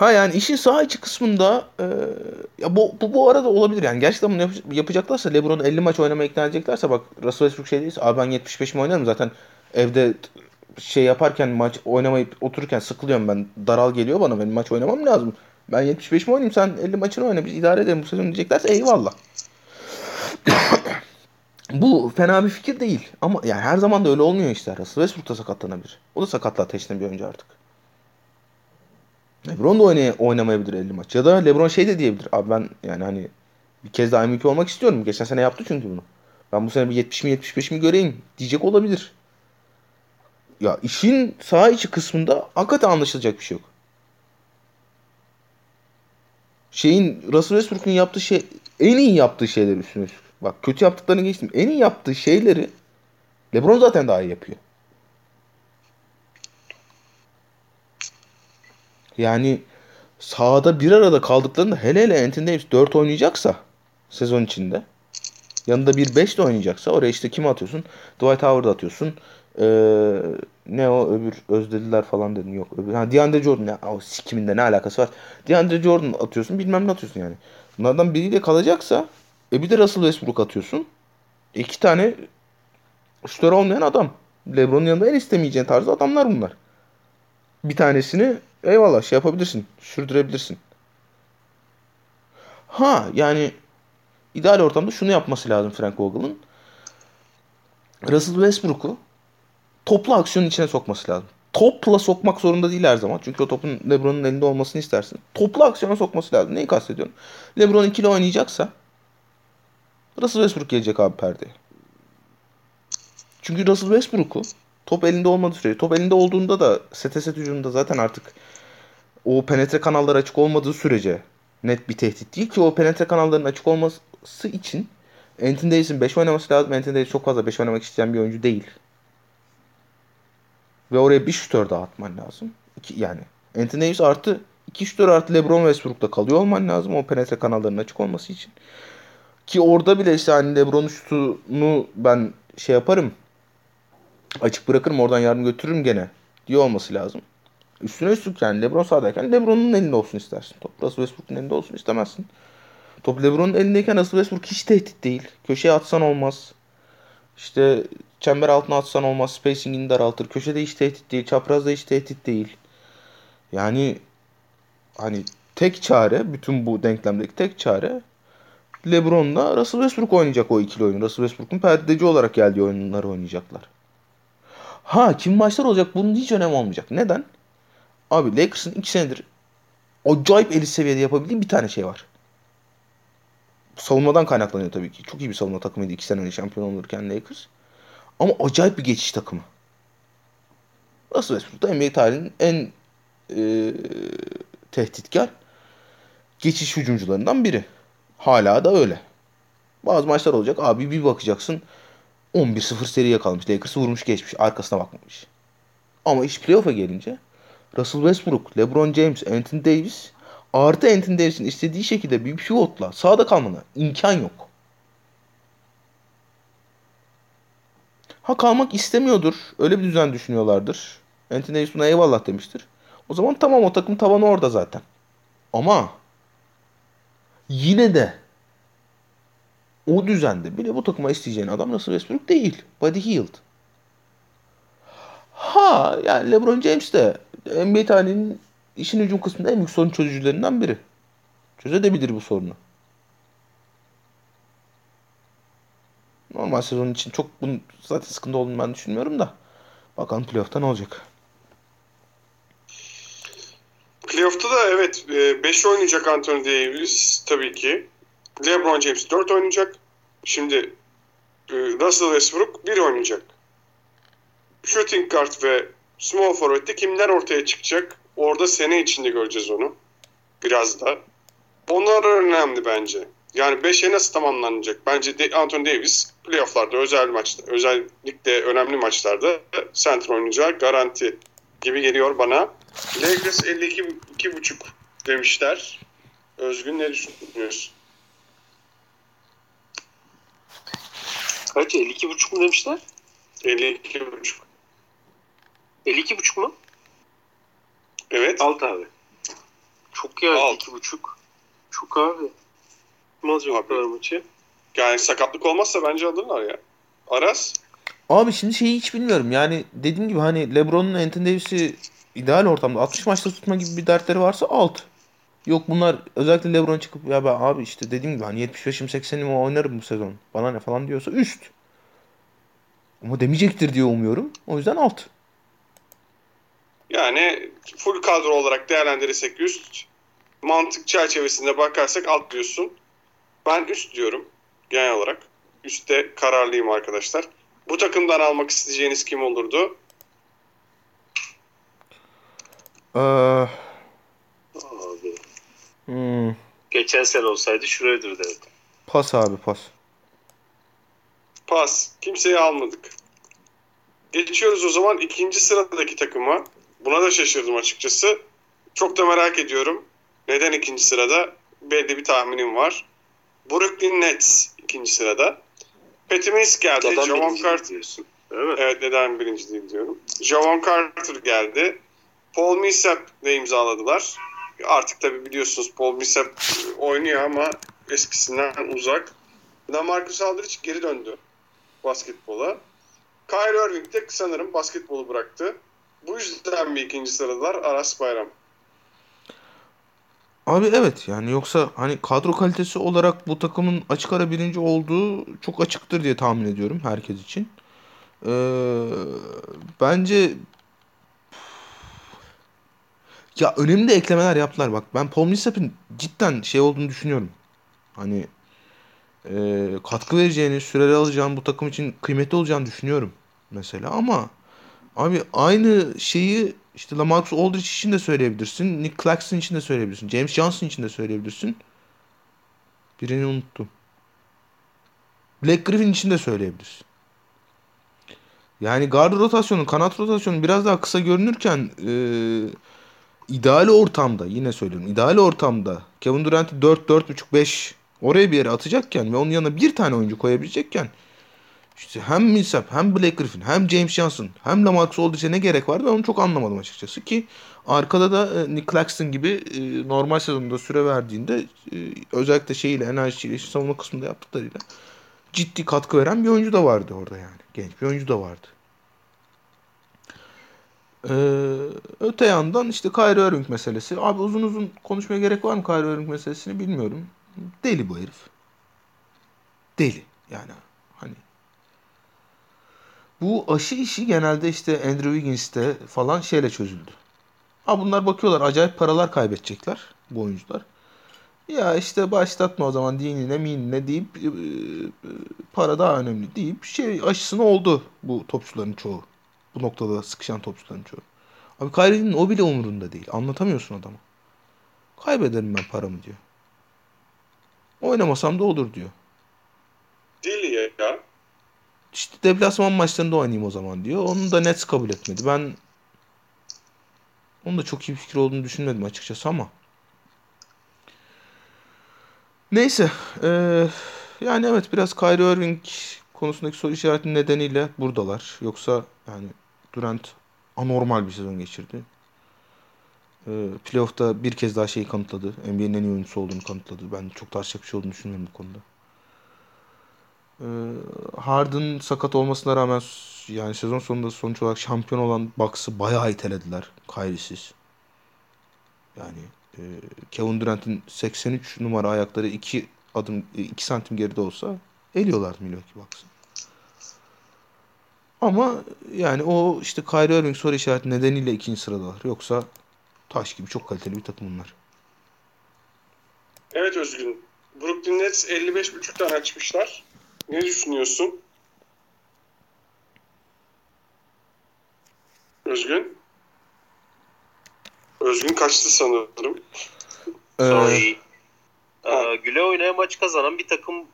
Ha yani işin sağ içi kısmında e, ya bu, bu bu arada olabilir yani. Gerçekten bunu yap- yapacaklarsa LeBron'u 50 maç oynamaya ikna edeceklerse bak Russell Westbrook şey değilse abi ben 75'imi oynarım zaten evde şey yaparken maç oynamayıp otururken sıkılıyorum ben. Daral geliyor bana benim maç oynamam lazım. Ben 75'imi oynayayım sen 50 maçını oyna biz idare edelim bu sezon diyeceklerse eyvallah. bu fena bir fikir değil ama yani her zaman da öyle olmuyor işte. Russell Westbrook da sakatlanabilir. O da sakatlığa ateşleniyor bir önce artık. LeBron da oynay- oynamayabilir 50 maç. Ya da LeBron şey de diyebilir. Abi ben yani hani bir kez daha MVP olmak istiyorum. Geçen sene yaptı çünkü bunu. Ben bu sene bir 70 mi 75 mi göreyim diyecek olabilir. Ya işin sağ içi kısmında hakikaten anlaşılacak bir şey yok. Şeyin Russell Westbrook'un yaptığı şey en iyi yaptığı şeyler üstüne. Bak kötü yaptıklarını geçtim. En iyi yaptığı şeyleri LeBron zaten daha iyi yapıyor. Yani sahada bir arada kaldıklarında hele hele Anthony Davis 4 oynayacaksa sezon içinde yanında bir 5 de oynayacaksa oraya işte kimi atıyorsun? Dwight Howard'ı atıyorsun. Ee, ne o öbür özlediler falan dedin yok. Öbür, ha, DeAndre Jordan ya o sikiminde ne alakası var? DeAndre Jordan atıyorsun bilmem ne atıyorsun yani. Bunlardan biriyle kalacaksa e bir de Russell Westbrook atıyorsun. İki tane şutör olmayan adam. LeBron'un yanında en istemeyeceğin tarzda adamlar bunlar. Bir tanesini eyvallah şey yapabilirsin. Sürdürebilirsin. Ha yani ideal ortamda şunu yapması lazım Frank Vogel'ın. Russell Westbrook'u toplu aksiyonun içine sokması lazım. Topla sokmak zorunda değil her zaman. Çünkü o topun LeBron'un elinde olmasını istersin. Toplu aksiyona sokması lazım. Neyi kastediyorum? LeBron ikili oynayacaksa Russell Westbrook gelecek abi perdeye. Çünkü Russell Westbrook'u top elinde olmadığı sürece, top elinde olduğunda da sete set hücumunda zaten artık o penetre kanalları açık olmadığı sürece net bir tehdit değil ki o penetre kanalların açık olması için Anthony Davis'in 5 oynaması lazım. Anthony Davis çok fazla 5 oynamak isteyen bir oyuncu değil. Ve oraya bir şutör daha atman lazım. İki, yani Anthony Davis artı iki şutör artı LeBron Westbrook'ta kalıyor olman lazım o penetre kanallarının açık olması için. Ki orada bile işte hani LeBron'un şutunu ben şey yaparım. Açık bırakırım oradan yardım götürürüm gene diye olması lazım. Üstüne üstlük yani LeBron sahadayken LeBron'un elinde olsun istersin. Top Russell Westbrook'un elinde olsun istemezsin. Top LeBron'un elindeyken Russell Westbrook hiç tehdit değil. Köşeye atsan olmaz. İşte çember altına atsan olmaz. Spacing'ini daraltır. Köşede hiç tehdit değil. Çaprazda hiç tehdit değil. Yani hani tek çare bütün bu denklemdeki tek çare LeBron'la Russell Westbrook oynayacak o ikili oyunu. Russell Westbrook'un perdeci olarak geldiği oyunları oynayacaklar. Ha kim maçlar olacak bunun hiç önemi olmayacak. Neden? Abi Lakers'ın 2 senedir acayip elit seviyede yapabildiği bir tane şey var. Savunmadan kaynaklanıyor tabii ki. Çok iyi bir savunma takımıydı 2 sene önce şampiyon olurken Lakers. Ama acayip bir geçiş takımı. Russell Westbrook da NBA tarihinin en e, tehditkar geçiş hücumcularından biri. Hala da öyle. Bazı maçlar olacak. Abi bir bakacaksın 11-0 seriye kalmış. Lakers'ı vurmuş geçmiş. Arkasına bakmamış. Ama iş playoff'a gelince Russell Westbrook, LeBron James, Anthony Davis artı Anthony Davis'in istediği şekilde bir pivotla sağda kalmana imkan yok. Ha kalmak istemiyordur. Öyle bir düzen düşünüyorlardır. Anthony Davis buna eyvallah demiştir. O zaman tamam o takım tavanı orada zaten. Ama yine de o düzende bile bu takıma isteyeceğin adam Russell Westbrook değil. Buddy Hield. Ha yani LeBron James de NBA tarihinin işin hücum kısmında en büyük sorun çözücülerinden biri. Çözebilir bu sorunu. Normal sezon için çok bunun zaten sıkıntı olduğunu ben düşünmüyorum da. Bakalım playoff'ta ne olacak. Playoff'ta da evet 5 oynayacak Anthony Davis tabii ki. LeBron James 4 oynayacak. Şimdi e, Russell Westbrook 1 oynayacak. Shooting guard ve small forward'te kimler ortaya çıkacak? Orada sene içinde göreceğiz onu. Biraz da. Onlar önemli bence. Yani 5'e nasıl tamamlanacak? Bence Anthony Davis playofflarda özel maçta, özellikle önemli maçlarda center oynayacağı garanti gibi geliyor bana. Lakers 52.5 demişler. Özgün ne düşünüyorsun? Kaç? 52.5 mu demişler? 52.5. 52.5 mu? Evet. Alt abi. Çok ya Alt. 2.5. Çok abi. Kim alacak Abi. bu kadar maçı? Yani sakatlık olmazsa bence alırlar ya. Aras? Abi şimdi şeyi hiç bilmiyorum. Yani dediğim gibi hani LeBron'un Anthony Davis'i ideal ortamda 60 maçta tutma gibi bir dertleri varsa alt. Yok bunlar özellikle LeBron çıkıp ya ben abi işte dediğim gibi hani 75'im 80'imi oynarım bu sezon. Bana ne falan diyorsa üst. Ama demeyecektir diye umuyorum. O yüzden alt. Yani full kadro olarak değerlendirirsek üst. Mantık çerçevesinde bakarsak alt diyorsun. Ben üst diyorum genel olarak. Üstte kararlıyım arkadaşlar. Bu takımdan almak isteyeceğiniz kim olurdu? Ee, Abi. Hmm, Geçen sene olsaydı Schroeder derdim. pas abi pas. Pas. Kimseyi almadık. Geçiyoruz o zaman ikinci sıradaki takıma. Buna da şaşırdım açıkçası. Çok da merak ediyorum. Neden ikinci sırada? Belli bir tahminim var. Brooklyn Nets ikinci sırada. Patty Mills geldi. Neden Javon Carter. diyorsun? Değil mi? Evet neden birinci değil diyorum. Javon Carter geldi. Paul Millsap de imzaladılar. Artık tabi biliyorsunuz Paul Millsap oynuyor ama eskisinden uzak. Lamarcus Aldridge geri döndü basketbola. Kyrie Irving de sanırım basketbolu bıraktı. Bu yüzden bir ikinci sıralar Aras Bayram. Abi evet yani yoksa hani kadro kalitesi olarak bu takımın açık ara birinci olduğu çok açıktır diye tahmin ediyorum herkes için. Ee, bence ya önemli eklemeler yaptılar bak. Ben Paul Millsap'in cidden şey olduğunu düşünüyorum. Hani e, katkı vereceğini, süreli alacağını bu takım için kıymetli olacağını düşünüyorum mesela ama abi aynı şeyi işte Lamarcus Aldridge için de söyleyebilirsin. Nick Claxton için de söyleyebilirsin. James Johnson için de söyleyebilirsin. Birini unuttum. Black Griffin için de söyleyebilirsin. Yani guard rotasyonu, kanat rotasyonu biraz daha kısa görünürken e, ideal ortamda yine söylüyorum ideal ortamda Kevin Durant'i 4 4.5 5 oraya bir yere atacakken ve onun yanına bir tane oyuncu koyabilecekken işte hem Millsap hem Blake Griffin hem James Johnson hem Lamarcus Aldridge'e ne gerek var ben onu çok anlamadım açıkçası ki arkada da e, Nick Claxton gibi e, normal sezonda süre verdiğinde e, özellikle şeyiyle enerjiyle işte savunma kısmında yaptıklarıyla ciddi katkı veren bir oyuncu da vardı orada yani. Genç bir oyuncu da vardı. Ee, öte yandan işte Kyrie Irving meselesi. Abi uzun uzun konuşmaya gerek var mı Kyrie Irving meselesini bilmiyorum. Deli bu herif. Deli yani hani. Bu aşı işi genelde işte Andrew Wiggins'te falan şeyle çözüldü. Ha bunlar bakıyorlar acayip paralar kaybedecekler bu oyuncular. Ya işte başlatma o zaman dinine minine deyip e, e, para daha önemli deyip şey aşısını oldu bu topçuların çoğu. Bu noktada sıkışan topçuların çoğu. Abi Kyrie'nin o bile umurunda değil. Anlatamıyorsun adama. Kaybederim ben paramı diyor. Oynamasam da olur diyor. Değil ya. İşte deplasman maçlarında oynayayım o zaman diyor. Onu da Nets kabul etmedi. Ben onun da çok iyi bir fikir olduğunu düşünmedim açıkçası ama. Neyse. Ee, yani evet biraz Kyrie Irving konusundaki soru işareti nedeniyle buradalar. Yoksa yani Durant anormal bir sezon geçirdi. Ee, playoff'ta bir kez daha şeyi kanıtladı. NBA'nin en iyi oyuncusu olduğunu kanıtladı. Ben çok tartışacak bir şey olduğunu düşünmüyorum bu konuda. Ee, Harden sakat olmasına rağmen yani sezon sonunda sonuç olarak şampiyon olan Bucks'ı bayağı itelediler Kyrie'siz. Yani e, Kevin Durant'in 83 numara ayakları 2 adım 2 santim geride olsa eliyorlar Milwaukee Bucks'ı. Ama yani o işte Kyrie Irving soru işareti nedeniyle ikinci sıradalar. Yoksa taş gibi çok kaliteli bir takım bunlar. Evet Özgün. Brooklyn Nets 55.5'tan açmışlar. Ne düşünüyorsun? Özgün? Özgün kaçtı sanırım. Ee. Ee, güle oynaya maç kazanan bir takım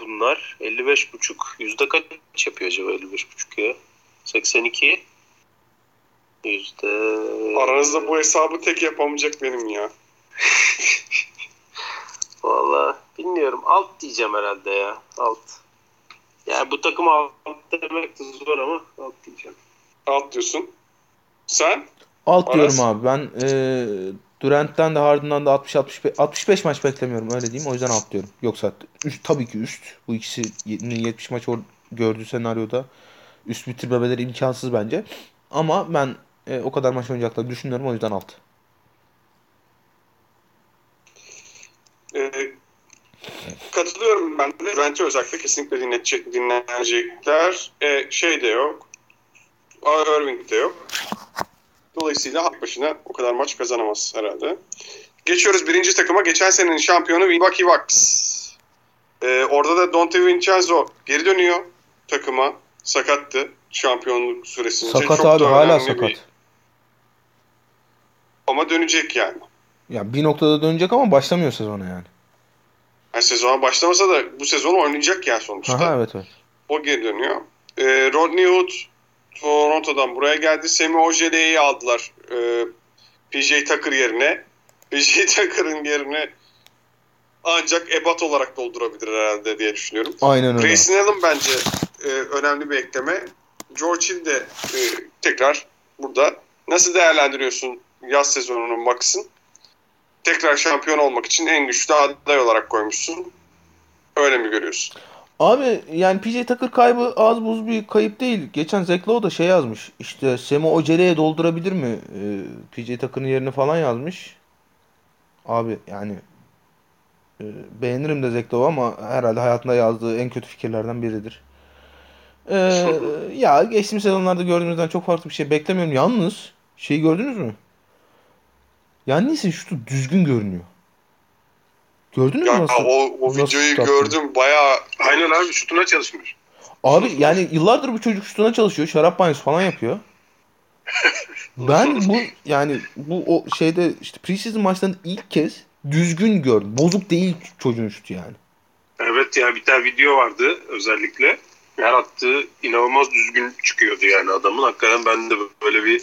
bunlar. 55.5. Yüzde kaç yapıyor acaba 55.5 ya? 82. Yüzde... Aranızda bu hesabı tek yapamayacak benim ya. Valla bilmiyorum. Alt diyeceğim herhalde ya. Alt. Yani bu takım alt demek de zor ama alt diyeceğim. Alt diyorsun. Sen? alt Aras? diyorum abi. Ben e, Durant'ten de Harden'dan da 60 65, 65 maç beklemiyorum öyle diyeyim. O yüzden alt diyorum. Yoksa üst, tabii ki üst. Bu ikisinin 70 maç gördüğü senaryoda üst bitirmemeleri imkansız bence. Ama ben e, o kadar maç oynayacaklarını düşünüyorum. O yüzden alt. Ee, katılıyorum ben de. Bence özellikle kesinlikle dinletecek, dinlenecekler. Ee, şey de yok. Irving de yok. Dolayısıyla hak başına o kadar maç kazanamaz herhalde. Geçiyoruz birinci takıma. Geçen senenin şampiyonu Milwaukee Bucks. Ee, orada da Dante Vincenzo geri dönüyor takıma. Sakattı şampiyonluk süresince. Sakat Çok abi hala sakat. bir- Ama dönecek yani. Ya bir noktada dönecek ama başlamıyor sezona yani. yani sezona başlamasa da bu sezon oynayacak ya sonuçta. Aha evet evet. O geri dönüyor. Ee, Rodney Hood Toronto'dan buraya geldi. Semi Ojele'yi aldılar ee, PJ Tucker yerine. PJ Tucker'ın yerine ancak ebat olarak doldurabilir herhalde diye düşünüyorum. Aynen öyle. Grayson Allen bence e, önemli bir ekleme. George Hill de e, tekrar burada. Nasıl değerlendiriyorsun yaz sezonunun Bucks'ın? Tekrar şampiyon olmak için en güçlü aday olarak koymuşsun. Öyle mi görüyorsun? Abi yani PJ Tucker kaybı az buz bir kayıp değil. Geçen Zach Lowe da şey yazmış. İşte Semo Ocele'ye doldurabilir mi? Ee, PJ Tucker'ın yerini falan yazmış. Abi yani e, beğenirim de Zach Lowe ama herhalde hayatında yazdığı en kötü fikirlerden biridir. Ee, ya geçtiğimiz sezonlarda gördüğümüzden çok farklı bir şey beklemiyorum. Yalnız şeyi gördünüz mü? Yannis'in şutu düzgün görünüyor. Gördünüz mü Ya nasıl? o, o nasıl videoyu şut gördüm. Bayağı Aynen abi şutuna çalışmış. Abi yani yıllardır bu çocuk şutuna çalışıyor. Şarap banyosu falan yapıyor. Ben bu yani bu o şeyde işte preseason maçlarında ilk kez düzgün gördüm. Bozuk değil çocuğun şutu yani. Evet ya bir tane video vardı özellikle. Her attığı inanılmaz düzgün çıkıyordu yani adamın. Hakikaten ben de böyle bir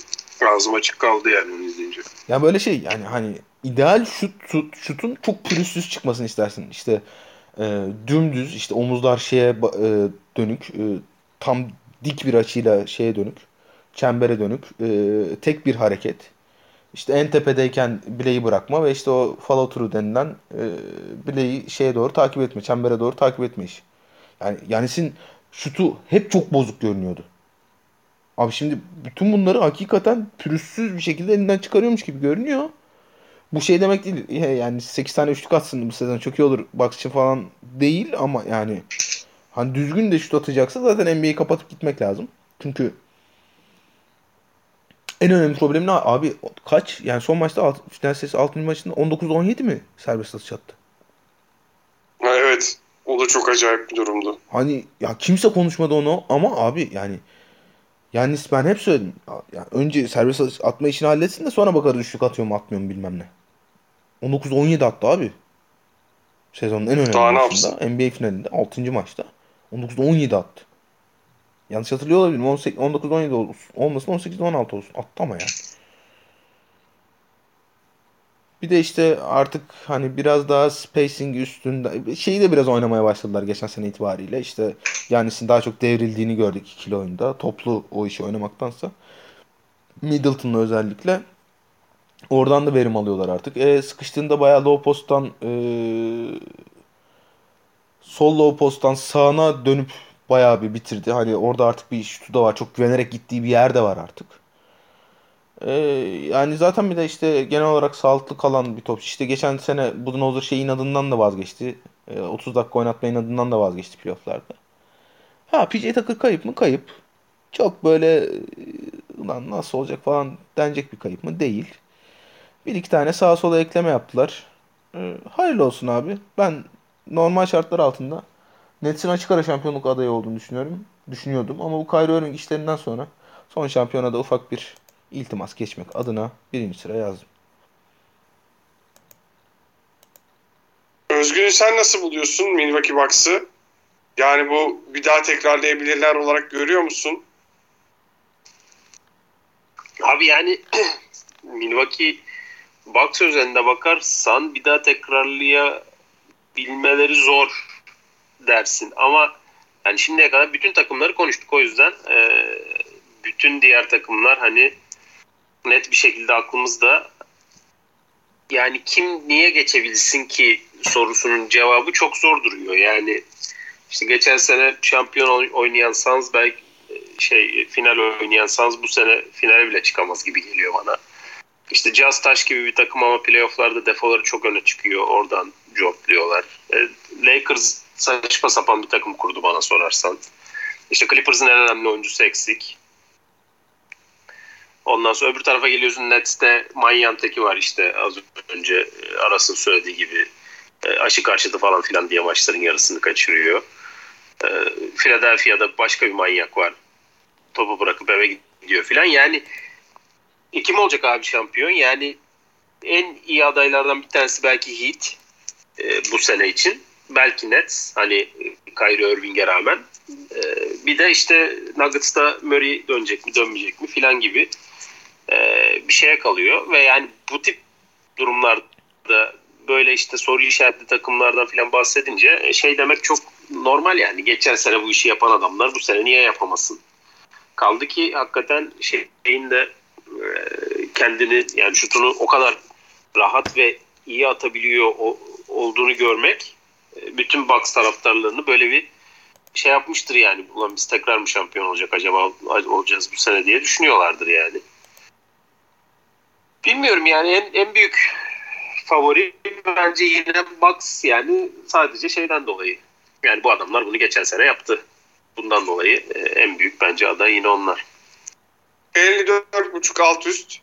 ağzım açık kaldı yani onu izleyince. Ya böyle şey yani hani ideal şut, şut şutun çok pürüzsüz çıkmasını istersin. İşte E, dümdüz işte omuzlar şeye e, dönük. E, tam dik bir açıyla şeye dönük. Çembere dönük. E, tek bir hareket. İşte en tepedeyken bileği bırakma ve işte o follow through denilen e, bileği şeye doğru takip etme. Çembere doğru takip etme işi. Yani Yanis'in şutu hep çok bozuk görünüyordu. Abi şimdi bütün bunları hakikaten pürüzsüz bir şekilde elinden çıkarıyormuş gibi görünüyor. Bu şey demek değil. Yani 8 tane üçlük atsın bu sezon çok iyi olur. Bakışçı falan değil ama yani hani düzgün de şut atacaksa zaten NBA'yi kapatıp gitmek lazım. Çünkü en önemli problem ne abi kaç yani son maçta alt, final serisi 6. maçında 19-17 mi serbest atış attı? Evet. O da çok acayip bir durumdu. Hani ya kimse konuşmadı onu ama abi yani yani ben hep söyledim. Yani önce serbest atma işini halletsin de sonra bakarız üçlük atıyor mu atmıyor mu bilmem ne. 19-17 attı abi. Sezonun en önemli Daha maçında. NBA finalinde 6. maçta. 19-17 attı. Yanlış hatırlıyor olabilirim. 19-17 olmasın 18-16 olsun. Attı ama yani. Bir de işte artık hani biraz daha spacing üstünde şeyi de biraz oynamaya başladılar geçen sene itibariyle. İşte Yanis'in daha çok devrildiğini gördük ikili oyunda. Toplu o işi oynamaktansa. Middleton'la özellikle. Oradan da verim alıyorlar artık. E, sıkıştığında bayağı low post'tan e, sol low post'tan sağına dönüp bayağı bir bitirdi. Hani orada artık bir şutu da var. Çok güvenerek gittiği bir yer de var artık. Ee, yani zaten bir de işte genel olarak sağlıklı kalan bir topçu. İşte geçen sene Budenholzer şeyin adından da vazgeçti. Ee, 30 dakika oynatmayın adından da vazgeçti playofflarda. Ha PJ Tucker kayıp mı? Kayıp. Çok böyle ulan nasıl olacak falan denecek bir kayıp mı? Değil. Bir iki tane sağa sola ekleme yaptılar. Ee, hayırlı olsun abi. Ben normal şartlar altında Nets'in açık ara şampiyonluk adayı olduğunu düşünüyorum. Düşünüyordum ama bu Kyrie Irving işlerinden sonra son şampiyonada ufak bir iltimas geçmek adına birinci sıra yazdım. Özgün sen nasıl buluyorsun Milwaukee Bucks'ı? Yani bu bir daha tekrarlayabilirler olarak görüyor musun? Abi yani Milwaukee Bucks özelinde bakarsan bir daha tekrarlayabilmeleri zor dersin. Ama yani şimdiye kadar bütün takımları konuştuk o yüzden e, bütün diğer takımlar hani net bir şekilde aklımızda yani kim niye geçebilsin ki sorusunun cevabı çok zor duruyor. Yani işte geçen sene şampiyon oynayan Suns belki şey final oynayan Suns bu sene finale bile çıkamaz gibi geliyor bana. İşte Jazz Taş gibi bir takım ama playofflarda defoları çok öne çıkıyor. Oradan jobluyorlar. E, Lakers saçma sapan bir takım kurdu bana sorarsan. İşte Clippers'ın en önemli oyuncusu eksik. Ondan sonra öbür tarafa geliyorsun Nets'te Manyan Teki var işte az önce Aras'ın söylediği gibi e, aşı karşıtı falan filan diye maçların yarısını kaçırıyor. E, Philadelphia'da başka bir manyak var. Topu bırakıp eve gidiyor filan. Yani kim olacak abi şampiyon? Yani en iyi adaylardan bir tanesi belki Heat e, bu sene için. Belki Nets hani Kyrie Irving'e rağmen. E, bir de işte Nuggets'ta Murray dönecek mi dönmeyecek mi filan gibi e, bir şeye kalıyor. Ve yani bu tip durumlarda böyle işte soru işaretli takımlardan filan bahsedince e, şey demek çok normal yani. Geçen sene bu işi yapan adamlar bu sene niye yapamasın? Kaldı ki hakikaten şeyin de e, kendini yani şutunu o kadar rahat ve iyi atabiliyor olduğunu görmek e, bütün Bucks taraftarlarını böyle bir şey yapmıştır yani. Ulan biz tekrar mı şampiyon olacak acaba olacağız bu sene diye düşünüyorlardır yani. Bilmiyorum yani en, en büyük favori bence yine Bucks yani sadece şeyden dolayı. Yani bu adamlar bunu geçen sene yaptı. Bundan dolayı e, en büyük bence aday yine onlar. 54.5 alt üst.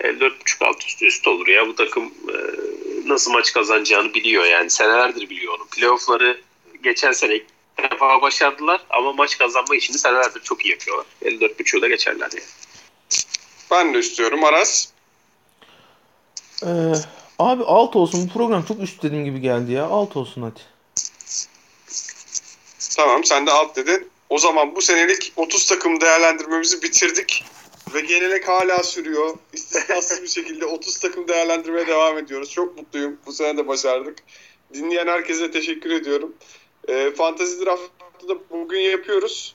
54.5 alt üst üst olur ya. Bu takım e, nasıl maç kazanacağını biliyor yani. Senelerdir biliyor onu. Playoff'ları geçen sene ilk defa başardılar ama maç kazanma işini senelerdir çok iyi yapıyorlar. 54.5'u da geçerler yani. Ben de istiyorum. Aras? Ee, abi alt olsun. Bu program çok üst dediğim gibi geldi ya. Alt olsun hadi. Tamam sen de alt dedin. O zaman bu senelik 30 takım değerlendirmemizi bitirdik. Ve gelenek hala sürüyor. İstisnasız bir şekilde 30 takım değerlendirmeye devam ediyoruz. Çok mutluyum. Bu sene de başardık. Dinleyen herkese teşekkür ediyorum. E, Fantasy Draft'ı da bugün yapıyoruz.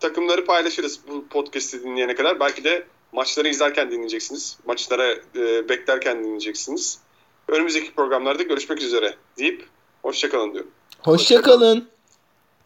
Takımları paylaşırız bu podcast'i dinleyene kadar. Belki de maçları izlerken dinleyeceksiniz. Maçlara e, beklerken dinleyeceksiniz. Önümüzdeki programlarda görüşmek üzere deyip hoşçakalın diyorum. Hoşçakalın.